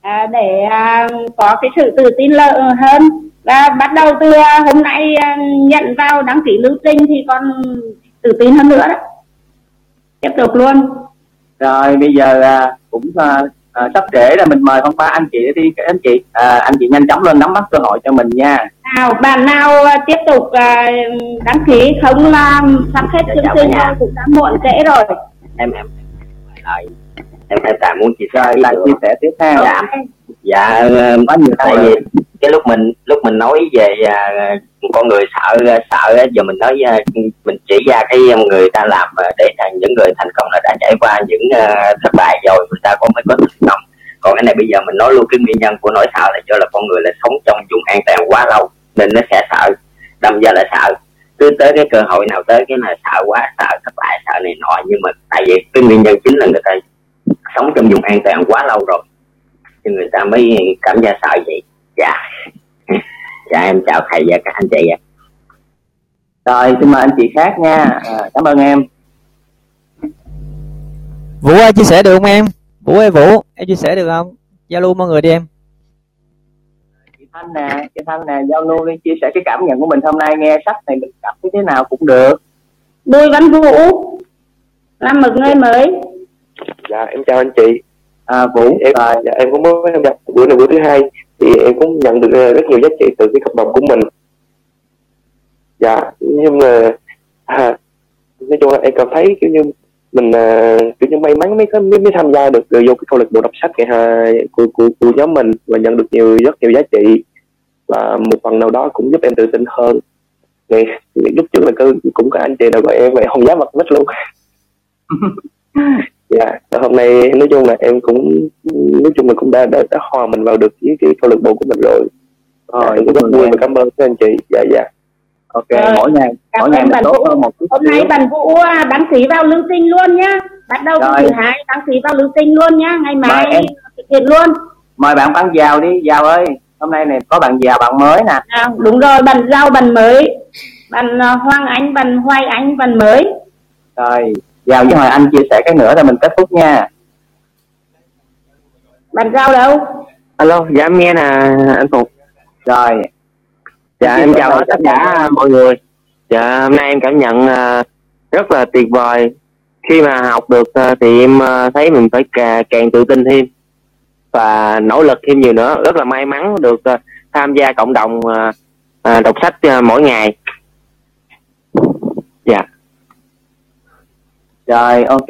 à, để à, có cái sự tự tin lợi hơn. Và bắt đầu từ hôm nay nhận vào đăng ký lưu trình thì còn tự tin hơn nữa đó. Tiếp tục luôn. Rồi bây giờ cũng à, sắp trễ là mình mời hôm qua anh chị đi các anh chị à, anh chị nhanh chóng lên nắm bắt cơ hội cho mình nha. Nào bạn nào à, tiếp tục à, đăng ký không làm sắp hết chương trình cũng đã muộn trễ rồi. Em em lại em em tài muốn chia sẻ rồi lại chia sẻ tiếp theo dạ. Dạ ờ, có nhiều tại câu vì cái lúc mình lúc mình nói về à, con người sợ sợ á, giờ mình nói mình chỉ ra cái người ta làm để những người thành công là đã trải qua những thất bại rồi người ta có mới có thành công. Còn cái này bây giờ mình nói luôn cái nguyên nhân của nỗi sợ là do là con người là sống trong vùng an toàn quá lâu nên nó sẽ sợ đâm ra là sợ. Cứ tới cái cơ hội nào tới cái là sợ quá sợ thất bại sợ này nọ nhưng mà tại vì cái nguyên nhân chính là người ta sống trong vùng an toàn quá lâu rồi. Thì người ta mới cảm giác sợ vậy. Dạ. Dạ em chào thầy và các anh chị ạ. Rồi xin mời anh chị khác nha. À, cảm ơn em. Vũ ơi chia sẻ được không em? Vũ ơi vũ em chia sẻ được không? Giao lưu mọi người đi em. Chị thanh nè chị thanh nè giao lưu đi chia sẻ cái cảm nhận của mình hôm nay nghe sách này mình cảm thấy thế nào cũng được. Bùi Văn Vũ làm một người mới dạ em chào anh chị. À, Vũ. Em rồi dạ, em cũng mới tham gia bữa này bữa thứ hai thì em cũng nhận được ờ, rất nhiều giá trị từ cái cộng đồng của mình. Dạ nhưng mà à, nói chung là em cảm thấy kiểu như mình à, kiểu như may mắn mới có mới, mới tham gia được vô cái câu lạc bộ đọc sách cái à, của, của của nhóm mình và nhận được nhiều rất nhiều giá trị. Và một phần nào đó cũng giúp em tự tin hơn. Ngày lúc trước là có, cũng có anh chị nào gọi em vậy không dám mặt mít luôn dạ và hôm nay nói chung là em cũng nói chung là cũng đã đã, đã hòa mình vào được với cái câu lạc bộ của mình rồi. Rồi dạ, em cũng rất vui và cảm ơn các anh chị. Dạ dạ. Ok Rồi. mỗi ngày Cảm mỗi ngày mình tốt hơn một chút hôm nay bạn Vũ à, đăng ký vào lương sinh luôn nhá. Bắt đầu từ Rồi. thứ hai đăng ký vào lương sinh luôn nhá. Ngày mai Mời em. thực hiện luôn. Mời bạn bán giàu đi. Giàu ơi hôm nay này có bạn giàu bạn mới nè. À, đúng rồi bạn rau bạn mới. Bạn à, Hoàng Anh bạn Hoài Anh bạn mới. Rồi giàu với hồi anh chia sẻ cái nữa rồi mình kết thúc nha. Bạn rau đâu? Alo dạ em nghe nè anh phục rồi. Dạ em chào tất cả mọi người. Dạ hôm nay em cảm nhận à, rất là tuyệt vời. Khi mà học được à, thì em à, thấy mình phải cà, càng tự tin thêm và nỗ lực thêm nhiều nữa. Rất là may mắn được à, tham gia cộng đồng à, à, đọc sách à, mỗi ngày. Dạ rồi ok.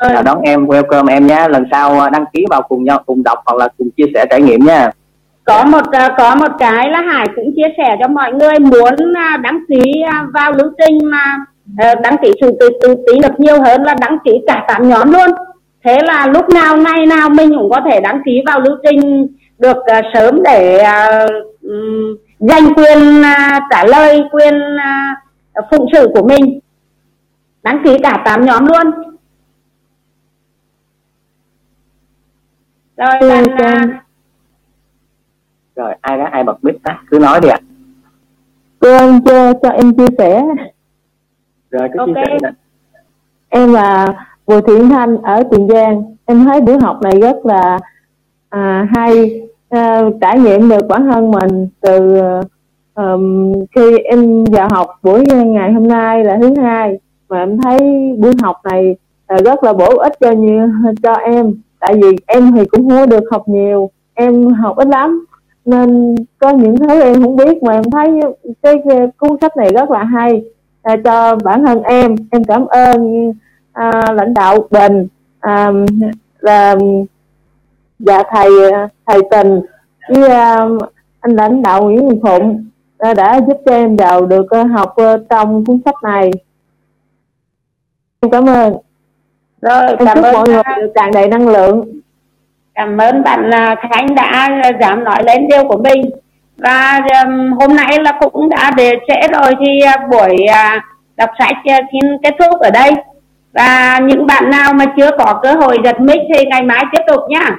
Chào đón em welcome em nhé. Lần sau à, đăng ký vào cùng nhau cùng đọc hoặc là cùng chia sẻ trải nghiệm nha. Có một à, có một cái là Hải cũng chia sẻ cho mọi người muốn à, đăng ký vào lưu trình mà ờ, đăng ký sự tự tự tí được nhiều hơn là đăng ký cả tám nhóm luôn. Thế là lúc nào ngày nào mình cũng có thể đăng ký vào lưu trình được sớm để giành quyền trả lời quyền phụng sự của mình đăng ký cả tám nhóm luôn. Rồi bạn à, rồi ai đó ai bật mic á cứ nói đi ạ. Cô ơn cho cho em chia sẻ. Rồi cứ chia Ok. sẻ nè em là Bùi Thiện Thanh ở Tiền Giang. Em thấy buổi học này rất là à, hay. À, trải nghiệm được bản thân mình từ ờm, khi em vào học buổi ngày hôm nay là thứ hai mà em thấy buổi học này à, rất là bổ ích cho như cho em. Tại vì em thì cũng không được học nhiều em học ít lắm. Nên có những thứ em không biết mà em thấy cái, cái cuốn sách này rất là hay à, cho bản thân em. Em cảm ơn à, lãnh đạo Bình à, là và thầy thầy Tình với à, anh lãnh đạo Nguyễn Phụng à, đã giúp cho em vào được à, học à, trong cuốn sách này em cảm ơn. Rồi em cảm chúc ơn mọi người à, được tràn đầy năng lượng. Cảm ơn bạn à, Khánh đã dám nói lên điều của mình. Và um, hôm nay là cũng đã để trễ rồi thì à, buổi à, đọc sách à, xin kết thúc ở đây. Và những bạn nào mà chưa có cơ hội giật mic thì ngày mai tiếp tục nhá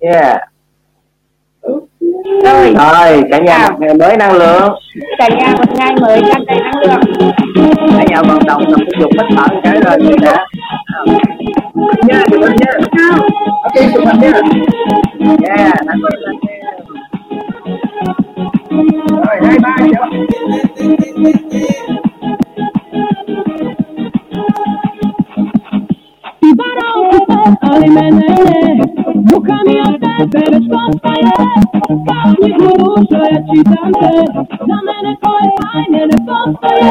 yeah. Rồi. Rồi cả nhà một ngày mới năng lượng. Cả nhà một ngày mới tràn đầy năng lượng. Cả nhà vận động tập thể dục hít thở cái rồi gì đã nha chụp hình nha. Ok chụp hình nha. Yeah năng lượng lên rồi. Hai ba Buchami jak beresz po twoje Kawni dużo, ja ci dam teraz mene twoje ajne ne postoje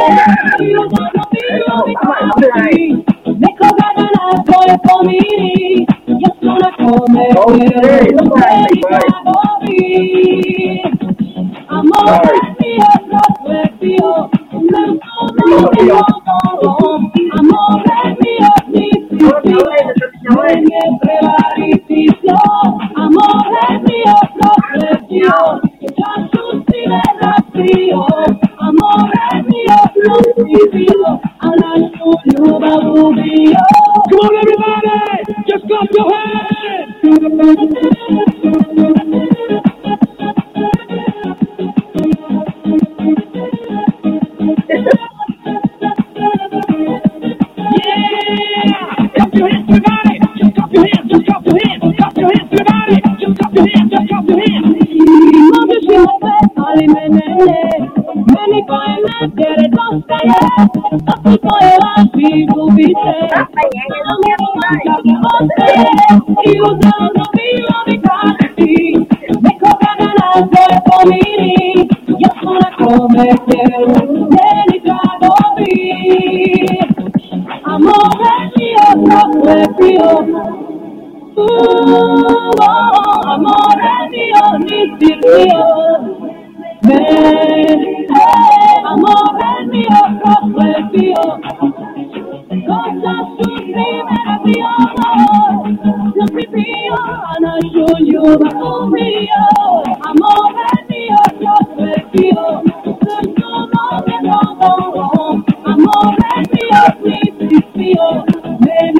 I odmagam pilu mi kawni Nekoga dana tvoje pomiri Ja na kome Amen.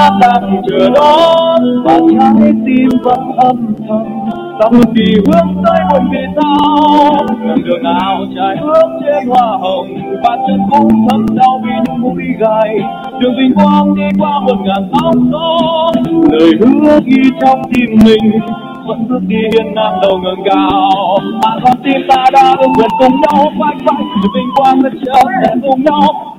ta đang chờ đó, và trái tim vẫn âm thầm. Tâm thì hướng tới một vì sao đường đường nào trải ướt trên hoa hồng? Và chân cũng thấm đau vì những mũi gai. Đường vinh quang đi qua một ngàn sóng gió lời hứa ghi trong tim mình. Vẫn bước đi hiên nam đầu ngẩng cao. Mà con tim ta đã được nguyện cùng nhau phanh phanh vinh quang đã đất trời cùng nhau.